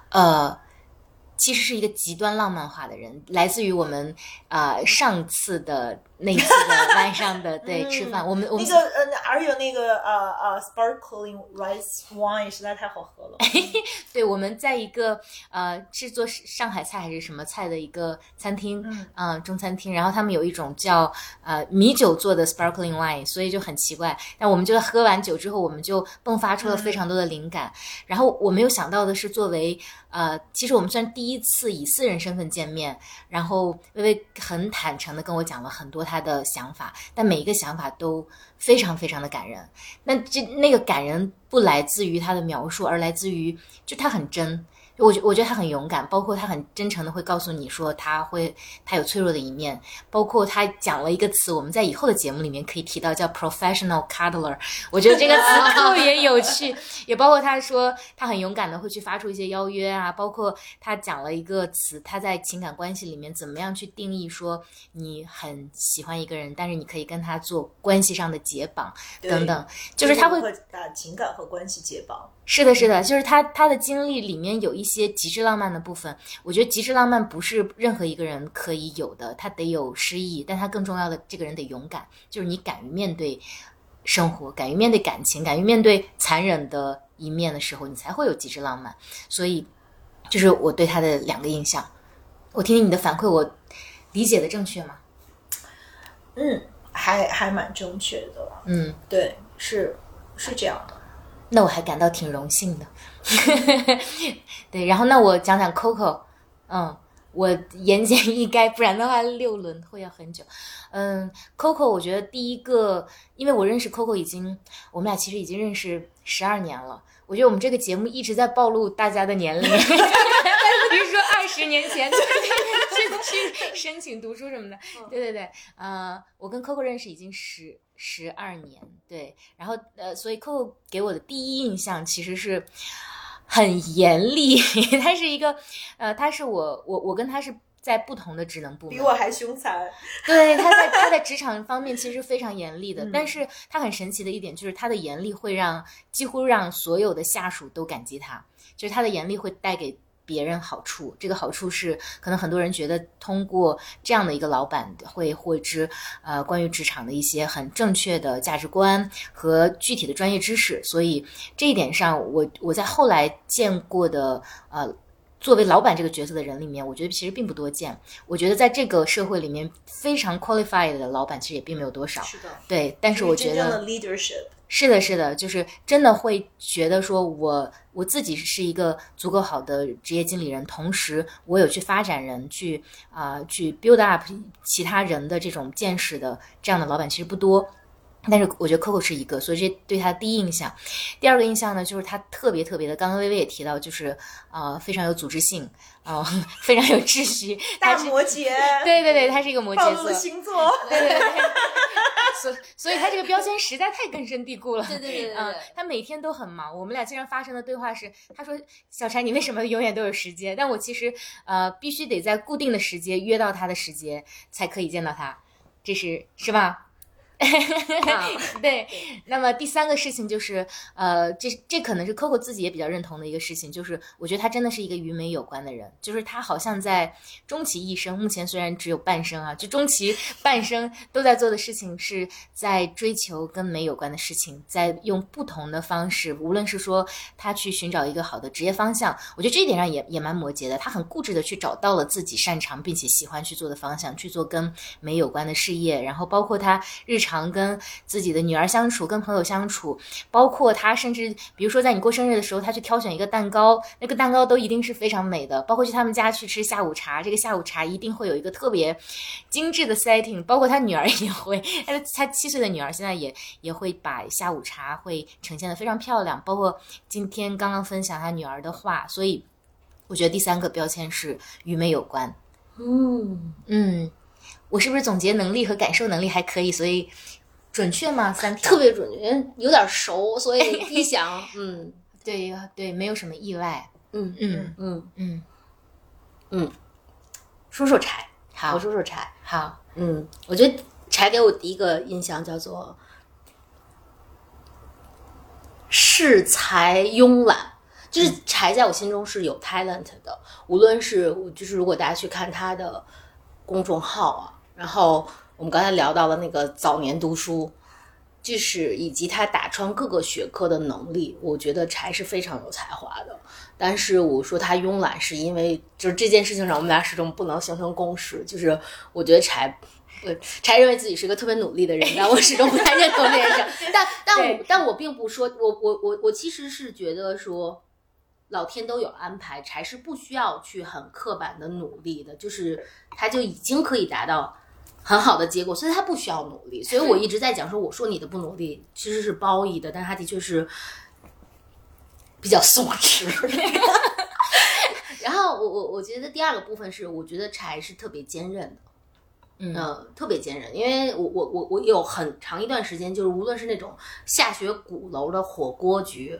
Speaker 1: 呃，其实是一个极端浪漫化的人，来自于我们啊、呃上次的那次的 晚上的对吃饭，我们我们
Speaker 3: 那个呃，而有那个呃呃，sparkling rice wine 实在太好喝了。
Speaker 1: 对，我们在一个呃是做上海菜还是什么菜的一个餐厅，
Speaker 3: 嗯
Speaker 1: 呃中餐厅，然后他们有一种叫呃米酒做的 sparkling wine，所以就很奇怪。但我们就喝完酒之后，我们就迸发出了非常多的灵感。然后我没有想到的是，作为呃，其实我们虽然第一次以私人身份见面，然后微微很坦诚的跟我讲了很多他的想法，但每一个想法都非常非常的感人。那这那个感人不来自于他的描述，而来自于就他很真。我觉我觉得他很勇敢，包括他很真诚的会告诉你说他会他有脆弱的一面，包括他讲了一个词，我们在以后的节目里面可以提到叫 professional cuddler，我觉得这个词 特别有趣，也包括他说他很勇敢的会去发出一些邀约啊，包括他讲了一个词，他在情感关系里面怎么样去定义说你很喜欢一个人，但是你可以跟他做关系上的解绑等等，就是他会
Speaker 3: 把情感和关系解绑。
Speaker 1: 是的，是的，就是他他的经历里面有一些极致浪漫的部分。我觉得极致浪漫不是任何一个人可以有的，他得有诗意，但他更重要的，这个人得勇敢，就是你敢于面对生活，敢于面对感情，敢于面对残忍的一面的时候，你才会有极致浪漫。所以，就是我对他的两个印象。我听听你的反馈，我理解的正确吗？
Speaker 3: 嗯，还还蛮正确的。
Speaker 1: 嗯，
Speaker 3: 对，是是这样的。
Speaker 1: 那我还感到挺荣幸的，对。然后那我讲讲 Coco，嗯，我言简意赅，不然的话六轮会要很久。嗯，Coco，我觉得第一个，因为我认识 Coco 已经，我们俩其实已经认识十二年了。我觉得我们这个节目一直在暴露大家的年龄，比如说二十年前 去去申请读书什么的。对对对，呃，我跟 Coco 认识已经十。十二年，对，然后呃，所以 Coco 给我的第一印象其实是很严厉，他是一个，呃，他是我我我跟他是在不同的职能部门，
Speaker 3: 比我还凶残，
Speaker 1: 对，他在他在职场方面其实非常严厉的，但是他很神奇的一点就是他的严厉会让几乎让所有的下属都感激他，就是他的严厉会带给。别人好处，这个好处是可能很多人觉得通过这样的一个老板会获知呃关于职场的一些很正确的价值观和具体的专业知识，所以这一点上，我我在后来见过的呃作为老板这个角色的人里面，我觉得其实并不多见。我觉得在这个社会里面非常 qualified 的老板其实也并没有多少。
Speaker 3: 是的，
Speaker 1: 对，但是我觉得
Speaker 3: leadership。
Speaker 1: 是的，是的，就是真的会觉得说，我我自己是一个足够好的职业经理人，同时我有去发展人，去啊，去 build up 其他人的这种见识的这样的老板其实不多。但是我觉得 Coco 是一个，所以这对他第一印象。第二个印象呢，就是他特别特别的，刚刚微微也提到，就是呃，非常有组织性啊，非常有秩序。
Speaker 3: 大摩羯，
Speaker 1: 对对对，他是一个摩羯座
Speaker 3: 星座，
Speaker 1: 对对对。所所以，他这个标签实在太根深蒂固了。
Speaker 2: 对对对对，
Speaker 1: 他每天都很忙。我们俩经常发生的对话是，他说：“小柴，你为什么永远都有时间？”但我其实呃，必须得在固定的时间约到他的时间，才可以见到他。这是是吧？对，那么第三个事情就是，呃，这这可能是 Coco 自己也比较认同的一个事情，就是我觉得他真的是一个与美有关的人，就是他好像在终其一生，目前虽然只有半生啊，就终其 半生都在做的事情是在追求跟美有关的事情，在用不同的方式，无论是说他去寻找一个好的职业方向，我觉得这一点上也也蛮摩羯的，他很固执的去找到了自己擅长并且喜欢去做的方向，去做跟美有关的事业，然后包括他日常。常跟自己的女儿相处，跟朋友相处，包括他，甚至比如说在你过生日的时候，他去挑选一个蛋糕，那个蛋糕都一定是非常美的。包括去他们家去吃下午茶，这个下午茶一定会有一个特别精致的 setting。包括他女儿也会，他他七岁的女儿现在也也会把下午茶会呈现的非常漂亮。包括今天刚刚分享他女儿的话，所以我觉得第三个标签是与美有关。
Speaker 2: 嗯
Speaker 1: 嗯。我是不是总结能力和感受能力还可以？所以准确吗？三
Speaker 2: 特别准确，有点熟，所以 一想，嗯，
Speaker 1: 对对，没有什么意外。
Speaker 2: 嗯
Speaker 1: 嗯
Speaker 2: 嗯
Speaker 1: 嗯
Speaker 2: 嗯，说说柴，
Speaker 1: 好，
Speaker 2: 我说说柴，
Speaker 1: 好，
Speaker 2: 嗯，我觉得柴给我第一个印象叫做恃才慵懒，就是柴在我心中是有 talent 的，无论是就是如果大家去看他的公众号啊。然后我们刚才聊到了那个早年读书，就是以及他打穿各个学科的能力，我觉得柴是非常有才华的。但是我说他慵懒，是因为就是这件事情上我们俩始终不能形成共识。就是我觉得柴，呃，柴认为自己是一个特别努力的人，但我始终不太认同这件事。但 但我但我并不说，我我我我其实是觉得说，老天都有安排，柴是不需要去很刻板的努力的，就是他就已经可以达到。很好的结果，所以他不需要努力。所以我一直在讲说，我说你的不努力其实是褒义的，但他的确是比较松弛。然后我我我觉得第二个部分是，我觉得柴是特别坚韧的，
Speaker 1: 嗯
Speaker 2: 呃，特别坚韧，因为我我我我有很长一段时间，就是无论是那种下雪鼓楼的火锅局，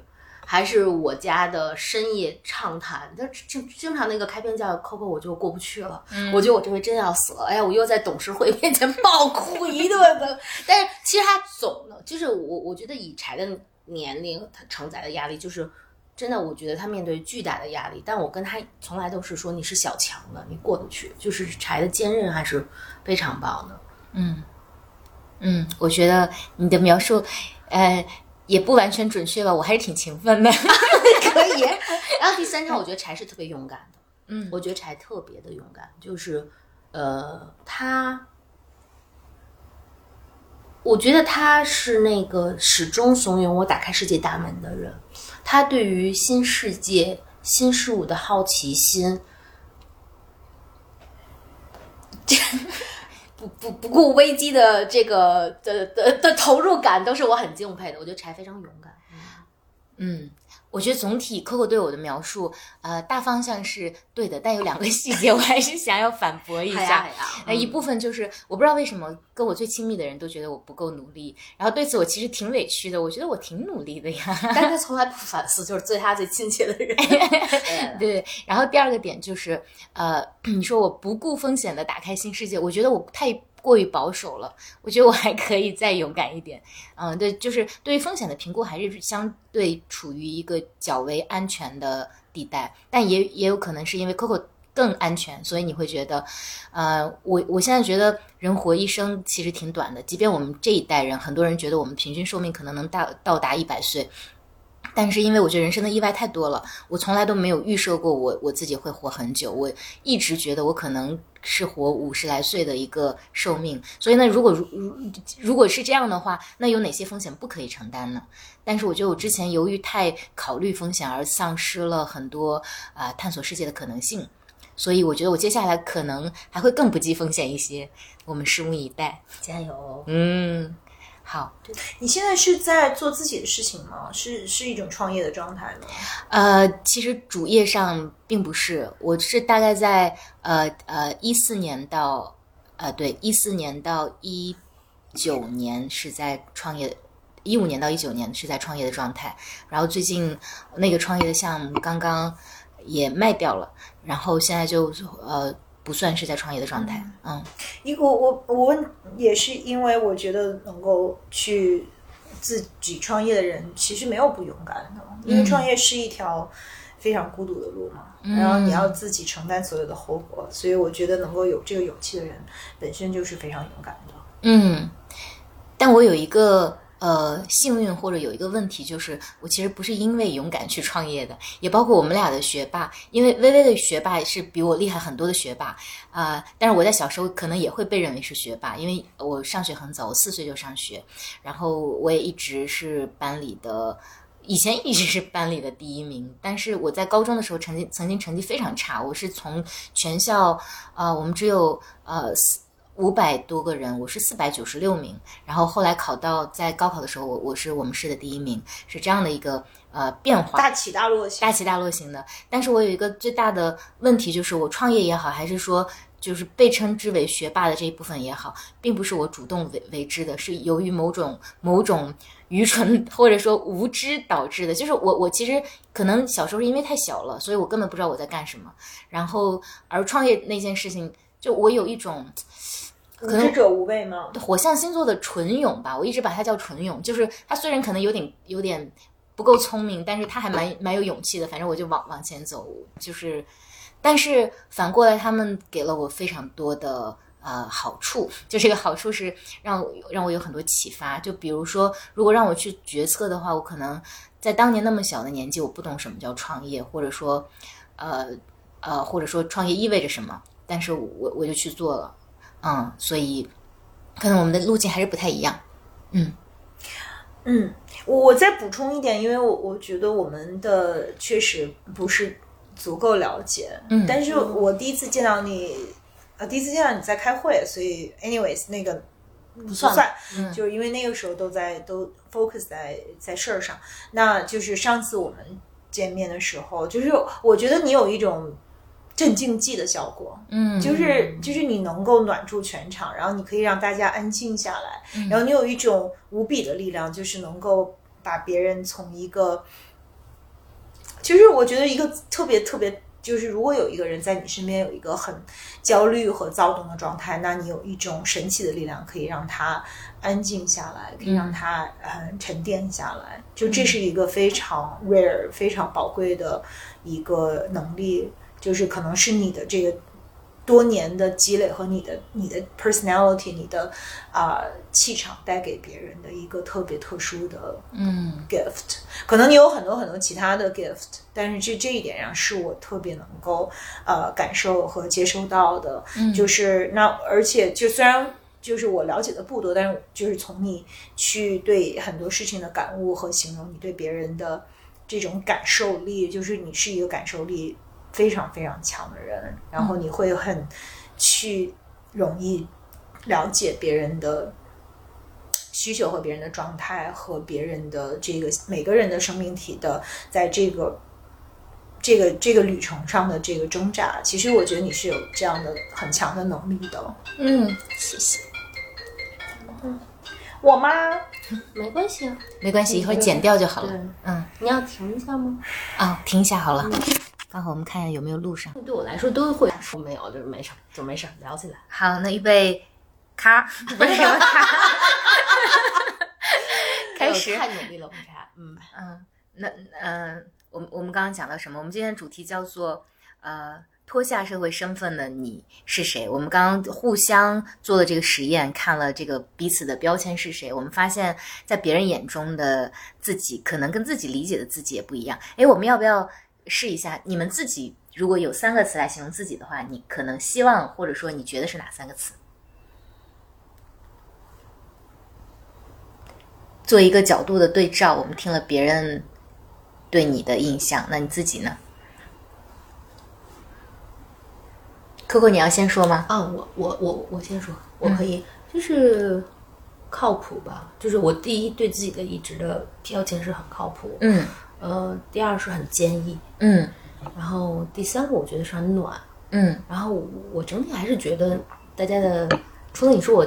Speaker 2: 还是我家的深夜畅谈，他经经常那个开篇叫 Coco，我就过不去了，我觉得我这回真要死了，哎呀，我又在董事会 面前爆哭一顿的。但是其实他总的，就是我我觉得以柴的年龄，他承载的压力就是。真的，我觉得他面对巨大的压力，但我跟他从来都是说你是小强的，你过得去。就是柴的坚韧还是非常棒的。
Speaker 1: 嗯，嗯，我觉得你的描述，呃，也不完全准确吧，我还是挺勤奋的。
Speaker 2: 可以。然后第三条，我觉得柴是特别勇敢的。
Speaker 1: 嗯
Speaker 2: 我觉得柴特别的勇敢，就是呃，他，我觉得他是那个始终怂恿我打开世界大门的人。他对于新世界、新事物的好奇心，不不不顾危机的这个的的的投入感，都是我很敬佩的。我觉得柴非常勇敢。
Speaker 1: 嗯，我觉得总体 Coco 对我的描述，呃，大方向是对的，但有两个 细节我还是想要反驳一下。
Speaker 2: 哎呀哎呀
Speaker 1: 呃，一部分就是我不知道为什么跟我最亲密的人都觉得我不够努力，然后对此我其实挺委屈的，我觉得我挺努力的呀。
Speaker 2: 但是他从来不反思，就是对他最亲切的人。
Speaker 1: 对，然后第二个点就是，呃，你说我不顾风险的打开新世界，我觉得我太过于保守了，我觉得我还可以再勇敢一点。嗯，对，就是对于风险的评估还是相对处于一个较为安全的地带，但也也有可能是因为 Coco 更安全，所以你会觉得，呃，我我现在觉得人活一生其实挺短的，即便我们这一代人，很多人觉得我们平均寿命可能能到到达一百岁。但是因为我觉得人生的意外太多了，我从来都没有预设过我我自己会活很久，我一直觉得我可能是活五十来岁的一个寿命。所以呢，如果如如如果是这样的话，那有哪些风险不可以承担呢？但是我觉得我之前由于太考虑风险而丧失了很多啊、呃探索世界的可能性，所以我觉得我接下来可能还会更不计风险一些。我们拭目以待。
Speaker 2: 加油！
Speaker 1: 嗯，好。
Speaker 3: 你现在是在做自己的事情吗？是是一种创业的状态吗？
Speaker 1: 呃，其实主业上并不是，我是大概在呃呃一四年到呃对一四年到一九年是在创业，一五年到一九年是在创业的状态，然后最近那个创业的项目刚刚也卖掉了，然后现在就呃不算是在创业的状态，嗯。
Speaker 3: 因我我我问也是因为我觉得能够去自己创业的人其实没有不勇敢的，因为创业是一条非常孤独的路嘛，然后你要自己承担所有的后果，所以我觉得能够有这个勇气的人本身就是非常勇敢的。
Speaker 1: 嗯，但我有一个呃幸运或者有一个问题，就是我其实不是因为勇敢去创业的，也包括我们俩的学霸，因为微微的学霸是比我厉害很多的学霸啊、但是我在小时候可能也会被认为是学霸，因为我上学很早，我四岁就上学，然后我也一直是班里的。以前一直是班里的第一名，但是我在高中的时候成绩曾经成绩非常差，我是从全校呃我们只有呃四五百多个人，我是四百九十六名，然后后来考到在高考的时候，我我是我们市的第一名，是这样的一个呃变化。
Speaker 3: 大起大落型
Speaker 1: 大起大落型的。但是我有一个最大的问题，就是我创业也好，还是说就是被称之为学霸的这一部分也好，并不是我主动为为之的，是由于某种某种愚蠢或者说无知导致的。就是我我其实可能小时候是因为太小了，所以我根本不知道我在干什么。然后而创业那件事情，就我有一种。
Speaker 3: 无知者无畏吗？
Speaker 1: 火象星座的纯勇吧，我一直把它叫纯勇，就是他虽然可能有点有点不够聪明，但是他还蛮蛮有勇气的。反正我就往往前走，就是，但是反过来，他们给了我非常多的呃好处，就这个好处是让我让我有很多启发。就比如说，如果让我去决策的话，我可能在当年那么小的年纪，我不懂什么叫创业，或者说，呃呃，或者说创业意味着什么，但是我我就去做了。嗯，所以可能我们的路径还是不太一样。
Speaker 3: 嗯，我我再补充一点，因为我我觉得我们的确实不是足够了解。
Speaker 1: 嗯
Speaker 3: 但是我第一次见到你，呃第一次见到你在开会，所以 anyways 那个不
Speaker 2: 算
Speaker 3: 算，就是因为那个时候都在都 focus 在在事儿上。那就是上次我们见面的时候，就是我觉得你有一种镇静剂的效果，
Speaker 1: 嗯，
Speaker 3: 就是就是你能够暖住全场，然后你可以让大家安静下来，
Speaker 1: 嗯
Speaker 3: 然后你有一种无比的力量，就是能够把别人从一个，其实我觉得一个特别特别。就是如果有一个人在你身边有一个很焦虑和躁动的状态，那你有一种神奇的力量可以让他安静下来，可以让他呃沉淀下来。就这是一个非常 rare、非常宝贵的一个能力，就是可能是你的这个多年的积累和你的你的 personality、你的啊、气场带给别人的一个特别特殊的
Speaker 1: 嗯
Speaker 3: gift。可能你有很多很多其他的 gift，但是这这一点上是我特别能够呃感受和接收到的。就是那而且就虽然。就是我了解的不多，但是就是从你去对很多事情的感悟和形容，你对别人的这种感受力，就是你是一个感受力非常非常强的人，然后你会很去容易了解别人的需求和别人的状态和别人的这个每个人的生命体的在这个这个这个旅程上的这个挣扎。其实我觉得你是有这样的很强的能力的。
Speaker 1: 嗯，谢谢，
Speaker 3: 我吗
Speaker 2: 没关系啊。
Speaker 1: 没关系，一会儿剪掉就好了。嗯，
Speaker 2: 你要停一下吗？
Speaker 1: 啊，停一下好了，刚好我们看一下有没有录上。
Speaker 2: 对我来说都会说没有，就是没事儿，就没事儿，聊起来。
Speaker 1: 好，那预备，咔，不是什么咔，开始。
Speaker 2: 太努力了，红茶。嗯，
Speaker 1: 嗯，那嗯，我们我们刚刚讲到什么？我们今天的主题叫做呃，脱下社会身份的你是谁？我们刚刚互相做了这个实验，看了这个彼此的标签是谁。我们发现，在别人眼中的自己，可能跟自己理解的自己也不一样。诶，我们要不要试一下？你们自己如果有三个词来形容自己的话，你可能希望或者说你觉得是哪三个词？做一个角度的对照，我们听了别人对你的印象，那你自己呢？Coco，你要先说吗？
Speaker 2: 啊，我我我我先说，我可以，就是靠谱吧。就是我第一对自己的一直的标签是很靠谱，
Speaker 1: 嗯
Speaker 2: 呃，第二是很坚毅，
Speaker 1: 嗯
Speaker 2: 然后第三个我觉得是很暖，
Speaker 1: 嗯
Speaker 2: 然后我整体还是觉得大家的，除了你说我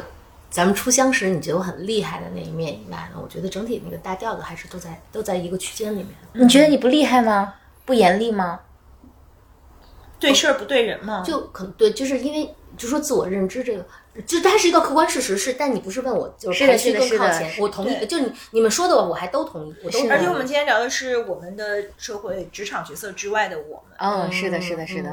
Speaker 2: 咱们初相识你觉得我很厉害的那一面以外呢，我觉得整体那个大调子还是都在都在一个区间里面。
Speaker 1: 你觉得你不厉害吗？不严厉吗？
Speaker 3: 对事儿不对人嘛，
Speaker 2: 就可能对，就是因为就说自我认知这个，就它是一个客观事实，是，但你不是问我就是排序更靠前，我同意，就你你们说的我还都同意，
Speaker 3: 而且我们今天聊的是我们的社会职场角色之外的我们。
Speaker 1: 哦，是的，是的，是的，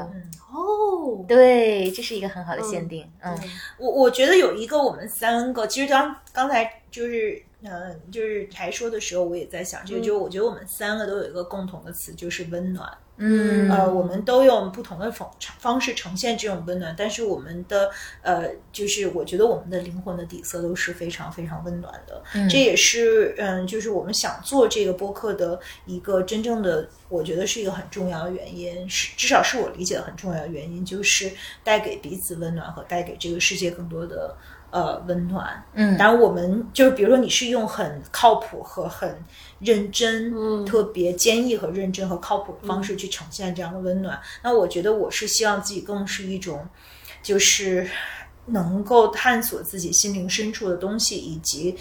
Speaker 2: 哦，
Speaker 1: 对，这是一个很好的限定。嗯。
Speaker 3: 我我觉得有一个我们三个，其实刚刚才就是嗯，就是才说的时候，我也在想这个，就我觉得我们三个都有一个共同的词，就是温暖。
Speaker 1: 嗯
Speaker 3: 呃，我们都用不同的方方式呈现这种温暖，但是我们的呃，就是我觉得我们的灵魂的底色都是非常非常温暖的。这也是嗯，就是我们想做这个播客的一个真正的，我觉得是一个很重要的原因，是至少是我理解的很重要的原因，就是带给彼此温暖和带给这个世界更多的。呃，温暖。
Speaker 1: 嗯
Speaker 3: 当然我们就是，比如说你是用很靠谱和很认真、
Speaker 2: 嗯
Speaker 3: 特别坚毅和认真和靠谱的方式去呈现这样的温暖。那我觉得我是希望自己更是一种，就是能够探索自己心灵深处的东西，以及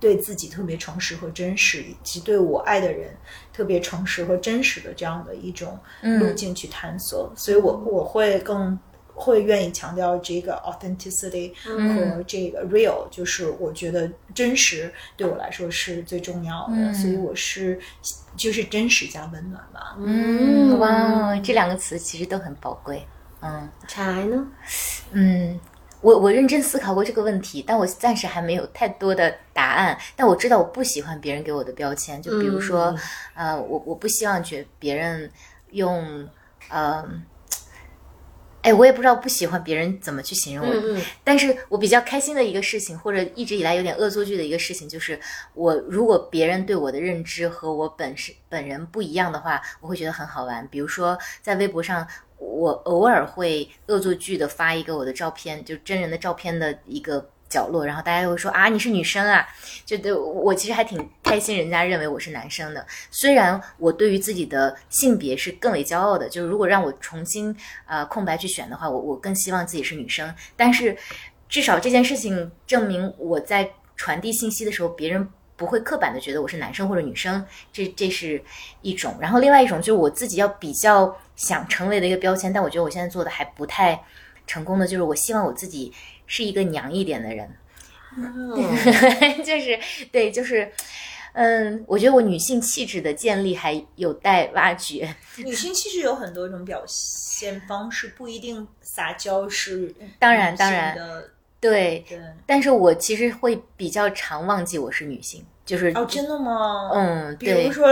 Speaker 3: 对自己特别诚实和真实，以及对我爱的人特别诚实和真实的这样的一种路径去探索。所以我我会更。会愿意强调这个 authenticity 和这个 real，、就是我觉得真实对我来说是最重要的，所以我是就是真实加温暖吧。
Speaker 1: 嗯，哇，这两个词其实都很宝贵。嗯
Speaker 2: 柴呢？
Speaker 1: 嗯，我我认真思考过这个问题，但我暂时还没有太多的答案。但我知道我不喜欢别人给我的标签，就比如说，呃，我我不希望觉别人用，呃，哎，我也不知道不喜欢别人怎么去形容我，
Speaker 2: 嗯嗯
Speaker 1: 但是我比较开心的一个事情，或者一直以来有点恶作剧的一个事情，就是我如果别人对我的认知和我本身本人不一样的话，我会觉得很好玩。比如说在微博上，我偶尔会恶作剧的发一个我的照片，就真人的照片的一个角落，然后大家会说啊你是女生啊，就对我其实还挺开心，人家认为我是男生的。虽然我对于自己的性别是更为骄傲的，就是如果让我重新呃空白去选的话，我我更希望自己是女生。但是至少这件事情证明我在传递信息的时候，别人不会刻板的觉得我是男生或者女生，这这是一种。然后另外一种就是我自己要比较想成为的一个标签，但我觉得我现在做的还不太成功的，就是我希望我自己是一个娘一点的人。就是对，就是，嗯，我觉得我女性气质的建立还有待挖掘。
Speaker 3: 女性气质有很多种表现方式，不一定撒娇是
Speaker 1: 当然当然
Speaker 3: 的
Speaker 1: 对，
Speaker 3: 对。
Speaker 1: 但是我其实会比较常忘记我是女性，就是
Speaker 3: 哦，真的吗？，
Speaker 1: 嗯，
Speaker 3: 比如，说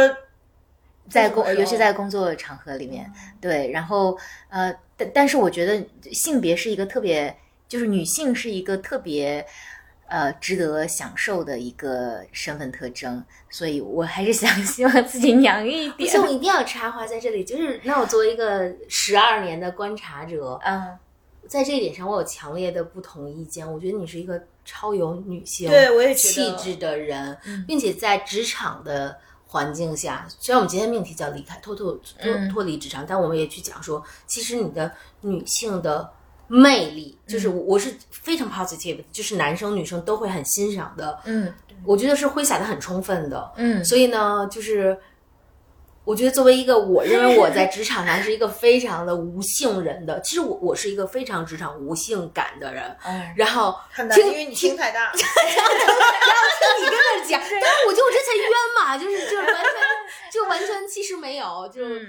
Speaker 1: 在工，尤其在工作场合里面，对，然后呃，但但是我觉得性别是一个特别，就是女性是一个特别。呃，值得享受的一个身份特征，所以我还是想 希望自己娘一点
Speaker 2: 不行，。我一定要插话在这里，就是那我作为一个十二年的观察者，
Speaker 1: 嗯，
Speaker 2: 在这一点上我有强烈的不同意见。我觉得你是一个超有女性
Speaker 3: 对我也觉
Speaker 2: 气质的人，并且在职场的环境下，虽然我们今天命题叫离开脱脱脱
Speaker 1: 嗯
Speaker 2: 脱离职场，但我们也去讲说，其实你的女性的魅力，就是我我是非常 positive，就是男生女生都会很欣赏的。
Speaker 1: 嗯
Speaker 2: 我觉得是挥洒的很充分的。
Speaker 1: 嗯
Speaker 2: 所以呢，就是我觉得作为一个我认为我在职场上是一个非常的无性人的，其实我我是一个非常职场无性感的人。
Speaker 1: 嗯，
Speaker 2: 然后听
Speaker 3: 因为你心太大。
Speaker 2: 听你跟那儿讲，但是我觉得我这才冤嘛，就是就是完全就完全其实没有，就是、
Speaker 1: 嗯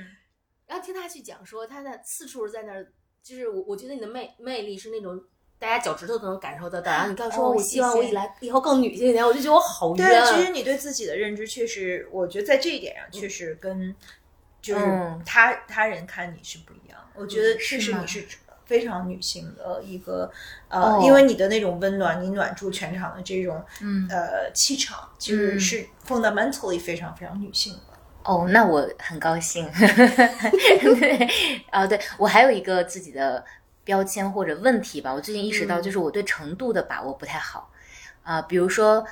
Speaker 2: 然后听他去讲说他在四处在那儿，就是我我觉得你的魅魅力是那种。大家脚趾头都能感受得到，然后你刚说，
Speaker 1: 哦
Speaker 2: 我希望我以来以后更女性一点，我就觉得我好
Speaker 3: 对，
Speaker 2: 冤。
Speaker 3: 其实你对自己的认知确实，我觉得在这一点上确实跟就是
Speaker 1: 嗯
Speaker 3: 他、他人看你是不一样。我觉得确实你是非常女性的一个呃，
Speaker 1: 哦
Speaker 3: 因为你的那种温暖，你暖住全场的这种
Speaker 1: 嗯
Speaker 3: 呃气场，其实
Speaker 1: 嗯
Speaker 3: 是 fundamentally 非常非常女性的。
Speaker 1: 哦，那我很高兴。对，啊，对我还有一个自己的标签或者问题吧，我最近意识到，
Speaker 2: 嗯
Speaker 1: 就是我对程度的把握不太好。啊、比如说，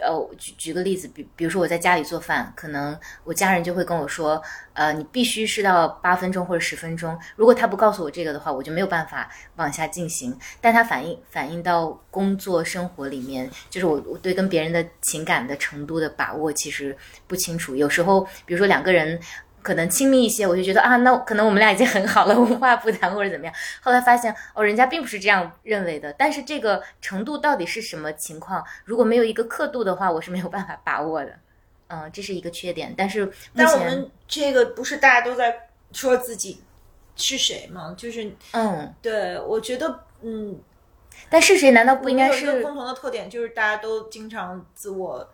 Speaker 1: 呃，举举个例子，比比如说我在家里做饭，可能我家人就会跟我说，呃，你必须是到八分钟或者十分钟。如果他不告诉我这个的话，我就没有办法往下进行。但他反映反映到工作生活里面，就是我我对跟别人的情感的程度的把握其实不清楚。有时候，比如说两个人。可能亲密一些，我就觉得啊，那可能我们俩已经很好了，无话不谈或者怎么样。后来发现哦，人家并不是这样认为的。但是这个程度到底是什么情况？如果没有一个刻度的话，我是没有办法把握的。嗯，这是一个缺点。但是
Speaker 3: 但我们这个不是大家都在说自己是谁吗？就是
Speaker 1: 嗯，
Speaker 3: 对我觉得，嗯，
Speaker 1: 但是谁难道不应该
Speaker 3: 我们有一
Speaker 1: 是
Speaker 3: 个共同的特点，就是大家都经常自我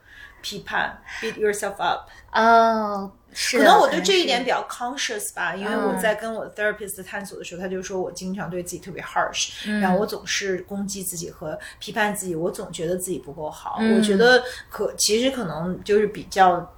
Speaker 3: 批判，beat yourself up。
Speaker 1: 哦？是，
Speaker 3: 可能我对这一点比较 conscious 吧，因为我
Speaker 1: 嗯
Speaker 3: 在跟我 therapist 探索的时候，他就说我经常对自己特别 harsh，、
Speaker 1: 嗯
Speaker 3: 然后我总是攻击自己和批判自己，我总觉得自己不够好。
Speaker 1: 嗯
Speaker 3: 我觉得可其实可能就是比较。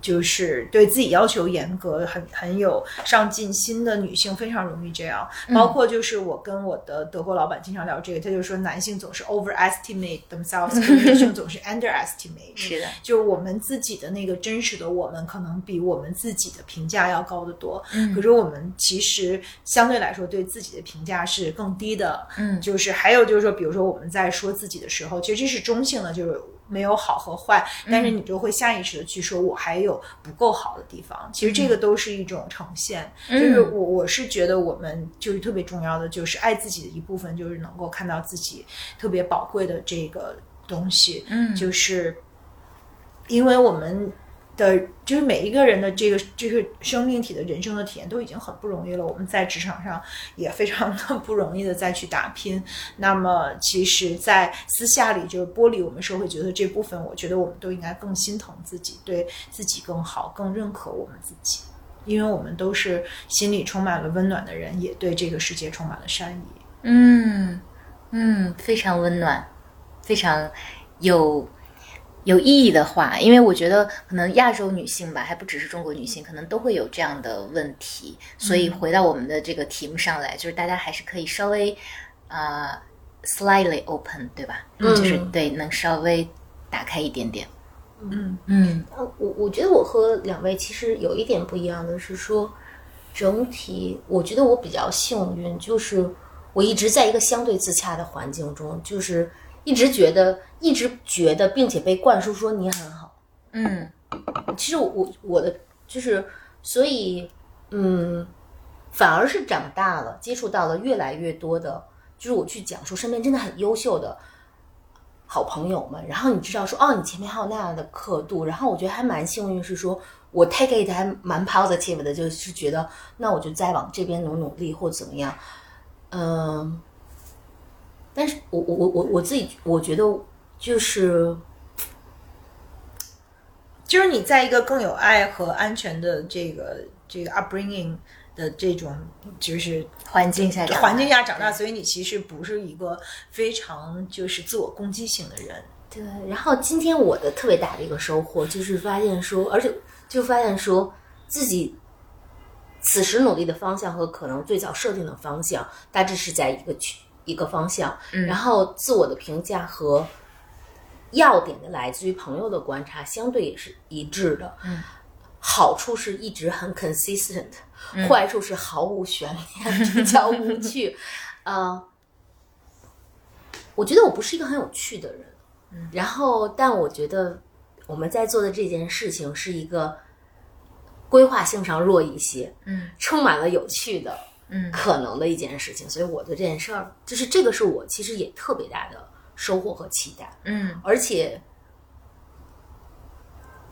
Speaker 3: 就是对自己要求严格、很很有上进心的女性非常容易这样，
Speaker 1: 嗯
Speaker 3: 包括就是我跟我的德国老板经常聊这个，他就说男性总是 overestimate themselves，女性总是 underestimate。
Speaker 1: 是的，
Speaker 3: 就是我们自己的那个真实的我们，可能比我们自己的评价要高得多。
Speaker 1: 嗯
Speaker 3: 可是我们其实相对来说对自己的评价是更低的。
Speaker 1: 嗯
Speaker 3: 就是还有就是说，比如说我们在说自己的时候，其实这是中性的，就是没有好和坏，但
Speaker 1: 嗯
Speaker 3: 是你就会下意识的去说我还有不够好的地方。其实这个都是一种呈现。就是我我是觉得我们就是特别重要的，就是爱自己的一部分，就是能够看到自己特别宝贵的这个东西。
Speaker 1: 嗯
Speaker 3: 就是因为我们的就是每一个人的这个这个生命体的人生的体验都已经很不容易了，我们在职场上也非常的不容易的再去打拼。那么，其实，在私下里就是剥离我们社会觉得这部分，我觉得我们都应该更心疼自己，对自己更好，更认可我们自己。因为我们都是心里充满了温暖的人，也对这个世界充满了善意。
Speaker 1: 嗯嗯，非常温暖，非常有有意义的话。因为我觉得可能亚洲女性吧，还不只是中国女性，可能都会有这样的问题。所以回到我们的这个题目上来，就是大家还是可以稍微呃 slightly open，对吧？
Speaker 2: 嗯
Speaker 1: 就是对，能稍微打开一点点。
Speaker 3: 嗯
Speaker 1: 嗯
Speaker 2: 呃，我我觉得我和两位其实有一点不一样的是说，整体我觉得我比较幸运，就是我一直在一个相对自洽的环境中，就是一直觉得一直觉得，并且被灌输说你很好。
Speaker 1: 嗯
Speaker 2: 其实我我我的就是，所以嗯，反而是长大了，接触到了越来越多的，就是我去讲述身边真的很优秀的好朋友们，然后你知道说哦，你前面还有那样的刻度，然后我觉得还蛮幸运，是说我 take it 还蛮 positive 的，就是觉得那我就再往这边努努力或怎么样，嗯，但是我我我我我自己我觉得就是。
Speaker 3: 就是你在一个更有爱和安全的这个这个 upbringing 的这种就是
Speaker 1: 环境下
Speaker 3: 环境下长大，所以你其实不是一个非常就是自我攻击性的人。
Speaker 2: 对，然后今天我的特别大的一个收获就是发现说，而且就发现说自己此时努力的方向和可能最早设定的方向大致是在一个区一个方向，然后自我的评价和要点的来自于朋友的观察相对也是一致的。嗯，好处是一直很 consistent，、坏处是毫无悬念，比较无趣。呃，我觉得我不是一个很有趣的人。然后，但我觉得我们在做的这件事情是一个规划性上弱一些，
Speaker 1: 嗯，
Speaker 2: 充满了有趣的，
Speaker 1: 嗯
Speaker 2: 可能的一件事情。所以我对这件事儿，就是这个是我其实也特别大的收获和期待。
Speaker 1: 嗯
Speaker 2: 而且，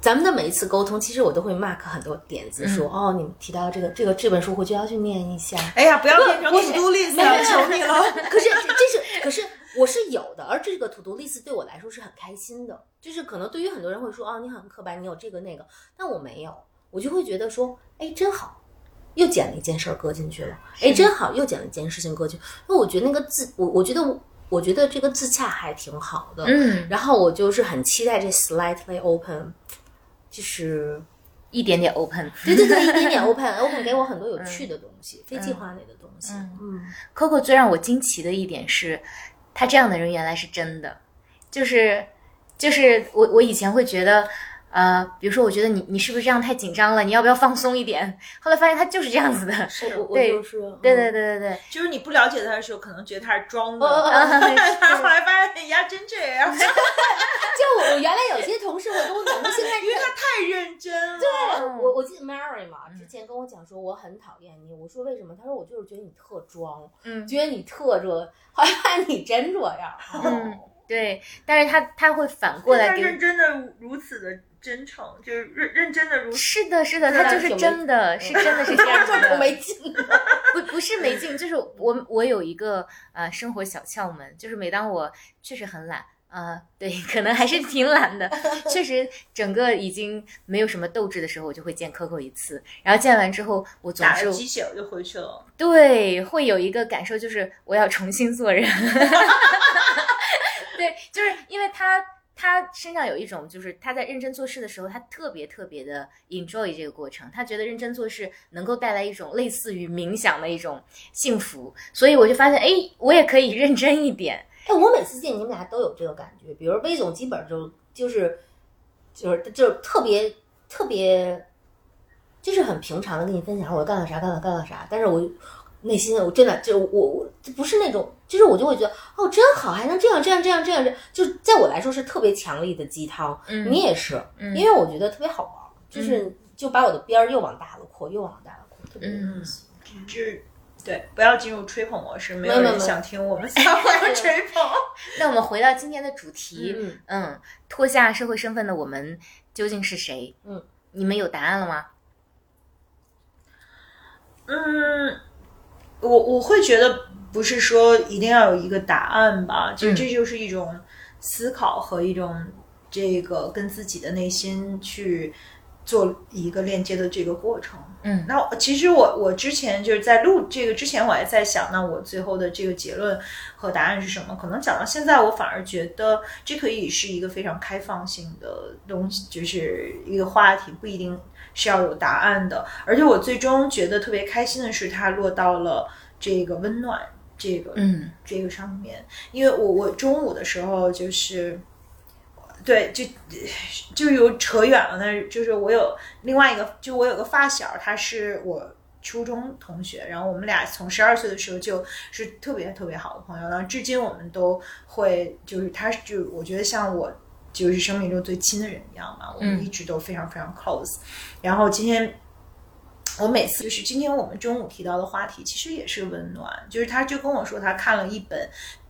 Speaker 2: 咱们的每一次沟通，其实我都会 mark 很多点子，说哦，你们提到这个这个这本书，我就要去念一下。
Speaker 3: 哎呀，不要变成 to do list 了，
Speaker 2: 没有
Speaker 3: 求你了。
Speaker 2: 可是这这是，可是我是有的，而这个土图 list 对我来说是很开心的。就是可能对于很多人会说，哦，你很刻板，你有这个那个，但我没有，我就会觉得说，哎，真好，又捡了一件事儿搁进去了，哎，真好，又捡了一件事情搁进去。那我觉得那个自，我我觉得我我觉得这个自洽还挺好的。
Speaker 1: 嗯，
Speaker 2: 然后我就是很期待这 slightly open，就是
Speaker 1: 一点点 open。
Speaker 2: 对对对，一点点 open，open 给我很多有趣的东西，非计划类的东西。嗯
Speaker 1: Coco 最让我惊奇的一点是，他这样的人原来是真的，就是就是我我以前会觉得。呃，比如说，我觉得你你是不是这样太紧张了？你要不要放松一点？后来发现他就是这样子的。
Speaker 2: 是我我
Speaker 1: 对
Speaker 2: 就是
Speaker 1: 对对对对对，
Speaker 3: 就是你不了解他的时候，可能觉得他是装的，后来发现人家真这样，
Speaker 2: 就我原来有些同事我都能，现在
Speaker 3: 因为他太认真了。对
Speaker 2: 我我记得 Mary 嘛，之前跟我讲说我很讨厌你，我说为什么？他说我就是觉得你特装，
Speaker 1: 嗯
Speaker 2: 觉得你特这，后来发现你真这样。
Speaker 1: 嗯，对。但是他他会反过来
Speaker 3: 认真的如此的真诚，就是认认真的如。
Speaker 1: 是的，是的，他就是真的，是真的是这样子的。
Speaker 2: 没劲。
Speaker 1: 不不是没劲，就是我我有一个呃生活小窍门，就是每当我确实很懒。呃，对，可能还是挺懒的。确实，整个已经没有什么斗志的时候，我就会见 Coco 一次。然后见完之后，我总是
Speaker 3: 打了鸡血我就回去了。
Speaker 1: 对会有一个感受，就是我要重新做人。对，就是因为他他身上有一种，就是他在认真做事的时候，他特别特别的 enjoy 这个过程，他觉得认真做事能够带来一种类似于冥想的一种幸福，所以我就发现，哎，我也可以认真一点。
Speaker 2: 哎，我每次见你们俩都有这个感觉，比如魏总基本上就就是就是就是特别特别，就是很平常的跟你分享我干了啥干了干了啥，但是我内心我真的就我我不是那种，就是我就会觉得哦真好，还能这样这样这样这样这样，就在我来说是特别强力的鸡汤。
Speaker 1: 嗯
Speaker 2: 你也是，
Speaker 1: 嗯
Speaker 2: 因为我觉得特别好玩，就是就把我的边儿又往大了扩，又往大了扩，特别有意思。
Speaker 3: 就是对，不要进入吹捧模式，没有人想听我们三个人吹捧。
Speaker 1: 那我们回到今天的主题，
Speaker 2: 嗯
Speaker 1: 嗯，脱下社会身份的我们究竟是谁？
Speaker 2: 嗯，
Speaker 1: 你们有答案了吗？
Speaker 3: 嗯，我我会觉得不是说一定要有一个答案吧，就
Speaker 1: 嗯
Speaker 3: 这就是一种思考和一种这个跟自己的内心去做一个链接的这个过程。
Speaker 1: 嗯
Speaker 3: 那其实我我之前就是在录这个之前，我还在想，那我最后的这个结论和答案是什么？可能讲到现在，我反而觉得这可以是一个非常开放性的东西，就是一个话题，不一定是要有答案的。而且我最终觉得特别开心的是，它落到了这个温暖这个
Speaker 1: 嗯
Speaker 3: 这个上面，因为我我中午的时候就是。对，就就有扯远了。那就是我有另外一个，就我有个发小，他是我初中同学，然后我们俩从十二岁的时候就是特别特别好的朋友，然后至今我们都会，就是他就我觉得像我就是生命中最亲的人一样嘛，我们一直都非常非常 close。然后今天。我每次就是今天我们中午提到的话题，其实也是温暖。就是他就跟我说，他看了一本，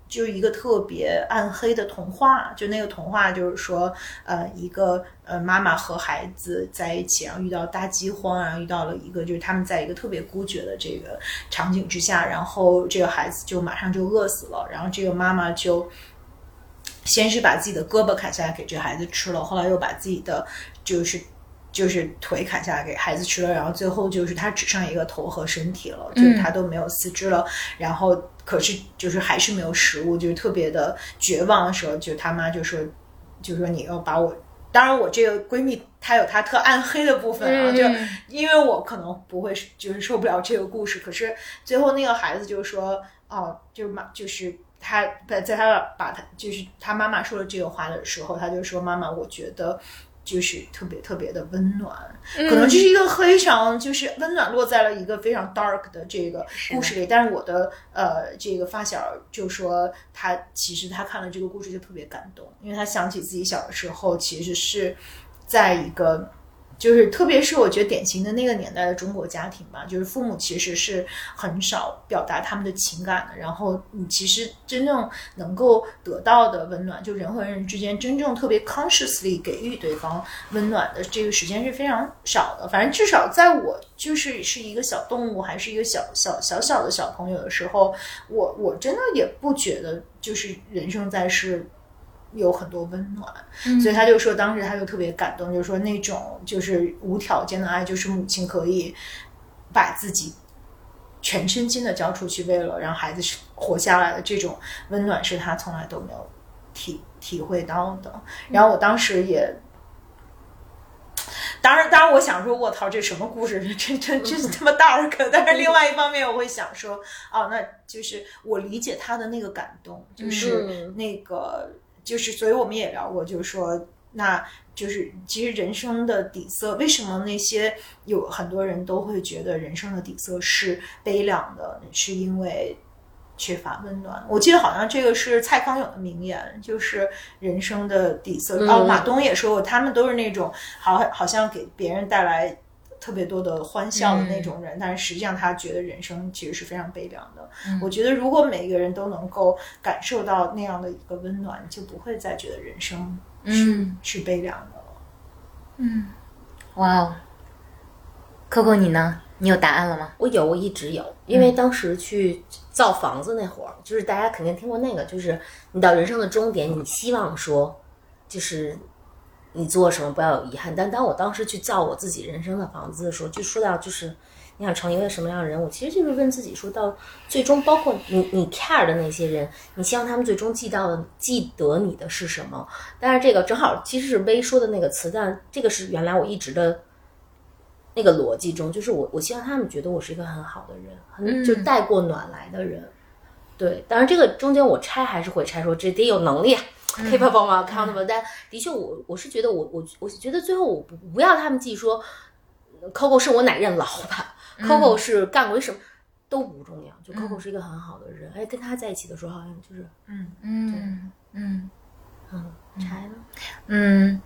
Speaker 3: 就是一个特别暗黑的童话。就那个童话就是说，呃，一个呃妈妈和孩子在一起，然后遇到大饥荒，然后遇到了一个就是他们在一个特别孤绝的这个场景之下，然后这个孩子就马上就饿死了，然后这个妈妈就。先是把自己的胳膊砍下来给这个孩子吃了，后来又把自己的就是就是腿砍下来给孩子吃了，然后最后就是他只剩一个头和身体了，就是他都没有四肢了，然后可是就是还是没有食物，就是特别的绝望的时候，就他妈就说，就说你要把我。当然，我这个闺蜜她有她特暗黑的部分啊，就因为我可能不会就是受不了这个故事，可是最后那个孩子就说，哦，就是妈，就是他在在他把他就是他妈妈说了这个话的时候，他就说妈妈，我觉得。就是特别特别的温暖，可能这是一个非常就是温暖落在了一个非常 dark 的这个故事里。但是我的呃这个发小就说他其实他看了这个故事就特别感动，因为他想起自己小的时候其实是在一个。就是，特别是我觉得典型的那个年代的中国家庭吧，就是父母其实是很少表达他们的情感的。然后，你其实真正能够得到的温暖，就人和人之间真正特别 consciously 给予对方温暖的这个时间是非常少的。反正至少在我就是是一个小动物，还是一个小小小小的小朋友的时候，我我真的也不觉得就是人生在世。有很多温暖，所以他就说，当时他就特别感动，就是说那种就是无条件的爱，就是母亲可以把自己全身心的交出去，为了让孩子活下来的这种温暖，是他从来都没有体体会到的。然后我当时也，当然，当然，我想说，我操，这什么故事？这这这他妈 dark！但是另外一方面，我会想说，哦，那就是我理解他的那个感动，就是那个。就是，所以我们也聊过，就是说，那就是其实人生的底色，为什么那些有很多人都会觉得人生的底色是悲凉的，是因为缺乏温暖。我记得好像这个是蔡康永的名言，就是人生的底色。哦，马东也说过，他们都是那种好好像给别人带来。特别多的欢笑的那种人，但是实际上他觉得人生其实是非常悲凉的。我觉得如果每一个人都能够感受到那样的一个温暖，就不会再觉得人生是是悲凉的了。
Speaker 1: 嗯，哇哦，Coco 你呢？你有答案了吗？
Speaker 2: 我有，我一直有，因为当时去造房子那会儿，就是大家肯定听过那个，就是你到人生的终点，你希望说，就是。你做什么不要有遗憾。但当我当时去造我自己人生的房子的时候，就说到就是你想成为一个什么样的人，我其实就是问自己说到最终，包括你你 care 的那些人，你希望他们最终记到的记得你的是什么？但是这个正好其实是微说的那个词，但这个是原来我一直的那个逻辑中，就是我我希望他们觉得我是一个很好的人，很就带过暖来的人。对，当然这个中间我拆还是会拆，说这得有能力。Capable 吗？accountable，但的确，我我是觉得，我我我觉得最后我不不要他们记说，Coco 是我哪任老板，Coco 是干过什么都不重要，就 Coco 是一个很好的人，哎，跟他在一起的时候好像就是，
Speaker 1: 嗯嗯
Speaker 2: 嗯。嗯，拆了，
Speaker 1: 嗯，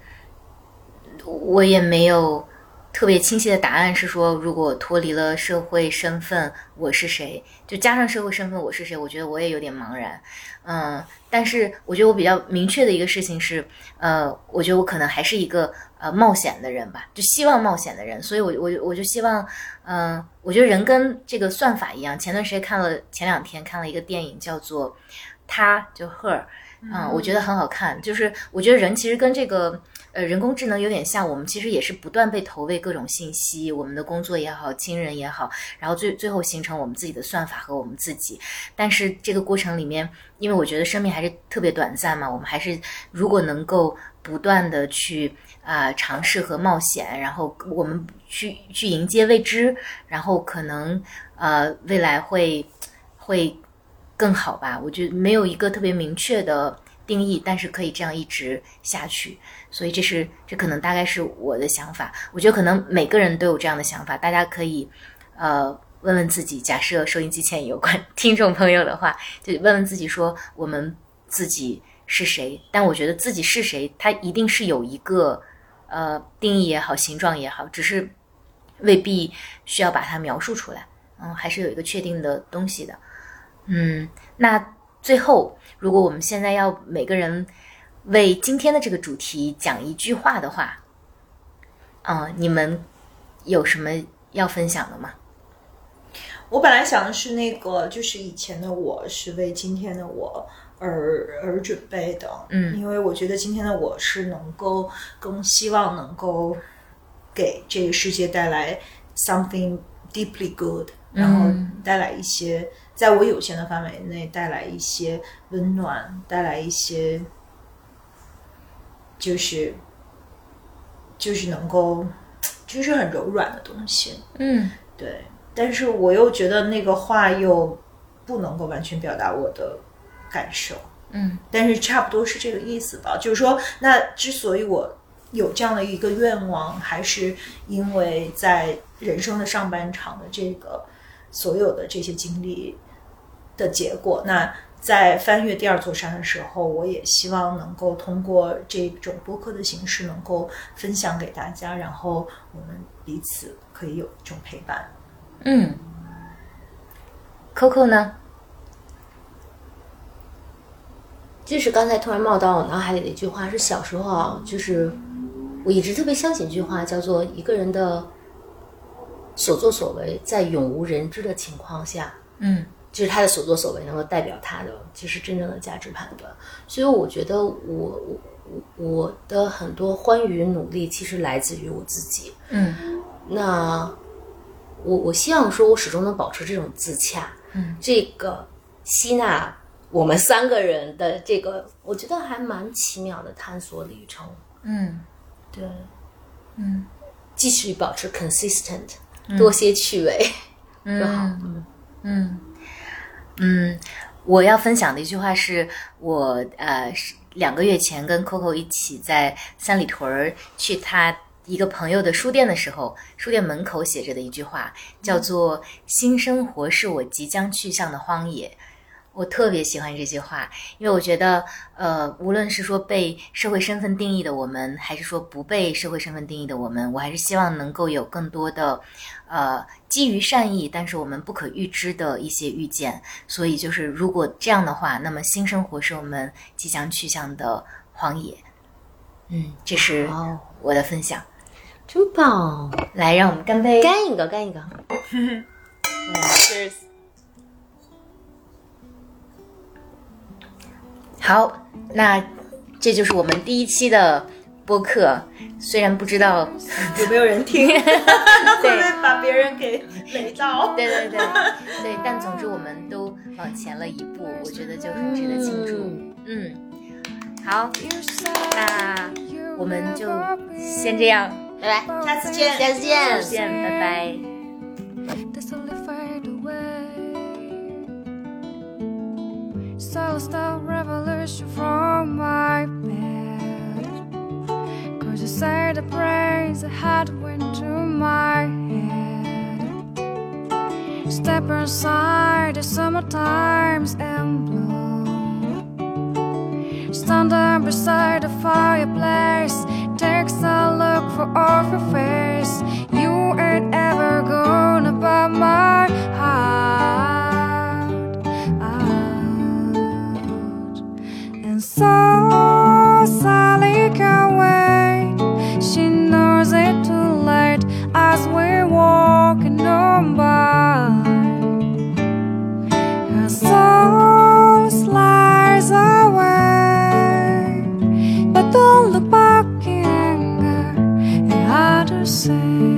Speaker 1: 我也没有特别清晰的答案，是说如果脱离了社会身份，我是谁？就加上社会身份，我是谁？我觉得我也有点茫然。嗯，但是我觉得我比较明确的一个事情是，呃，我觉得我可能还是一个呃冒险的人吧，就希望冒险的人，所以我我我就希望，嗯，我觉得人跟这个算法一样。前段时间看了，前两天看了一个电影叫做《他》，就 Her，嗯，我觉得很好看。就是我觉得人其实跟这个呃人工智能有点像，我们其实也是不断被投喂各种信息，我们的工作也好，亲人也好，然后最最后形成我们自己的算法和我们自己。但是这个过程里面，因为我觉得生命还是特别短暂嘛，我们还是如果能够不断的去啊、尝试和冒险，然后我们去去迎接未知，然后可能呃未来会会更好吧。我觉得没有一个特别明确的定义，但是可以这样一直下去。所以这是这可能大概是我的想法。我觉得可能每个人都有这样的想法，大家可以呃问问自己。假设收音机前有关 听众朋友的话，就问问自己说我们自己是谁？但我觉得自己是谁，它一定是有一个呃定义也好，形状也好，只是未必需要把它描述出来。嗯，还是有一个确定的东西的。嗯，那最后，如果我们现在要每个人为今天的这个主题讲一句话的话，嗯、你们有什么要分享的吗？
Speaker 3: 我本来想的是那个，就是以前的我是为今天的我而而准备的，
Speaker 1: 嗯
Speaker 3: 因为我觉得今天的我是能够更希望能够给这个世界带来 something deeply good，然后带来一些在我有限的范围内带来一些温暖，带来一些就是就是能够就是很柔软的东西，
Speaker 1: 嗯
Speaker 3: 对，但是我又觉得那个话又不能够完全表达我的感受，
Speaker 1: 嗯
Speaker 3: 但是差不多是这个意思吧。就是说，那之所以我有这样的一个愿望，还是因为在人生的上半场的这个所有的这些经历的结果。那在翻越第二座山的时候，我也希望能够通过这种播客的形式，能够分享给大家，然后我们彼此可以有一种陪伴。
Speaker 1: 嗯，Coco 呢？
Speaker 2: 就是刚才突然冒到我脑海里的一句话，是小时候啊，就是我一直特别相信一句话，叫做一个人的所作所为，在永无人知的情况下，
Speaker 1: 嗯
Speaker 2: 就是他的所作所为能够代表他的就是真正的价值判断。所以我觉得我我我我的很多欢愉努力，其实来自于我自己。
Speaker 1: 嗯
Speaker 2: 那我我希望说，我始终能保持这种自洽，
Speaker 1: 嗯，
Speaker 2: 这个吸纳我们三个人的这个，我觉得还蛮奇妙的探索旅程。
Speaker 1: 嗯
Speaker 2: 对，
Speaker 1: 嗯
Speaker 2: 继续保持 consistent，、多些趣味 就好。嗯
Speaker 1: 嗯嗯，我要分享的一句话是我呃两个月前跟 Coco 一起在三里屯去他一个朋友的书店的时候，书店门口写着的一句话，叫做“新生活是我即将去向的荒野”。我特别喜欢这句话，因为我觉得，呃，无论是说被社会身份定义的我们，还是说不被社会身份定义的我们，我还是希望能够有更多的，呃，基于善意，但是我们不可预知的一些遇见。所以，就是如果这样的话，那么新生活是我们即将去向的荒野。嗯，这是
Speaker 2: 哦，
Speaker 1: 我的分享。
Speaker 2: 真棒！
Speaker 1: 来，让我们干杯！
Speaker 2: 干一个，干一个。
Speaker 3: Cheers。
Speaker 1: 好，那这就是我们第一期的播客。虽然不知道，
Speaker 3: 有没有人听？会不会把别人给雷到？
Speaker 1: 对对对对，但总之我们都往前了一步，我觉得就很值得庆祝。嗯，好，那我们就先这样，
Speaker 2: 拜拜，
Speaker 3: 下次见。
Speaker 2: 下次见。
Speaker 1: 见，拜拜。
Speaker 4: style, style, revolution from my bed. Could you say the praise I had went to my head? Step inside, the summertime's in bloom. Standing beside the fireplace, takes a look for off your face. You ain't ever gonna buy my heart. saw Sally away. She knows it too late as we're walking on by. Her soul slides away, but don't look back in anger It hard to say.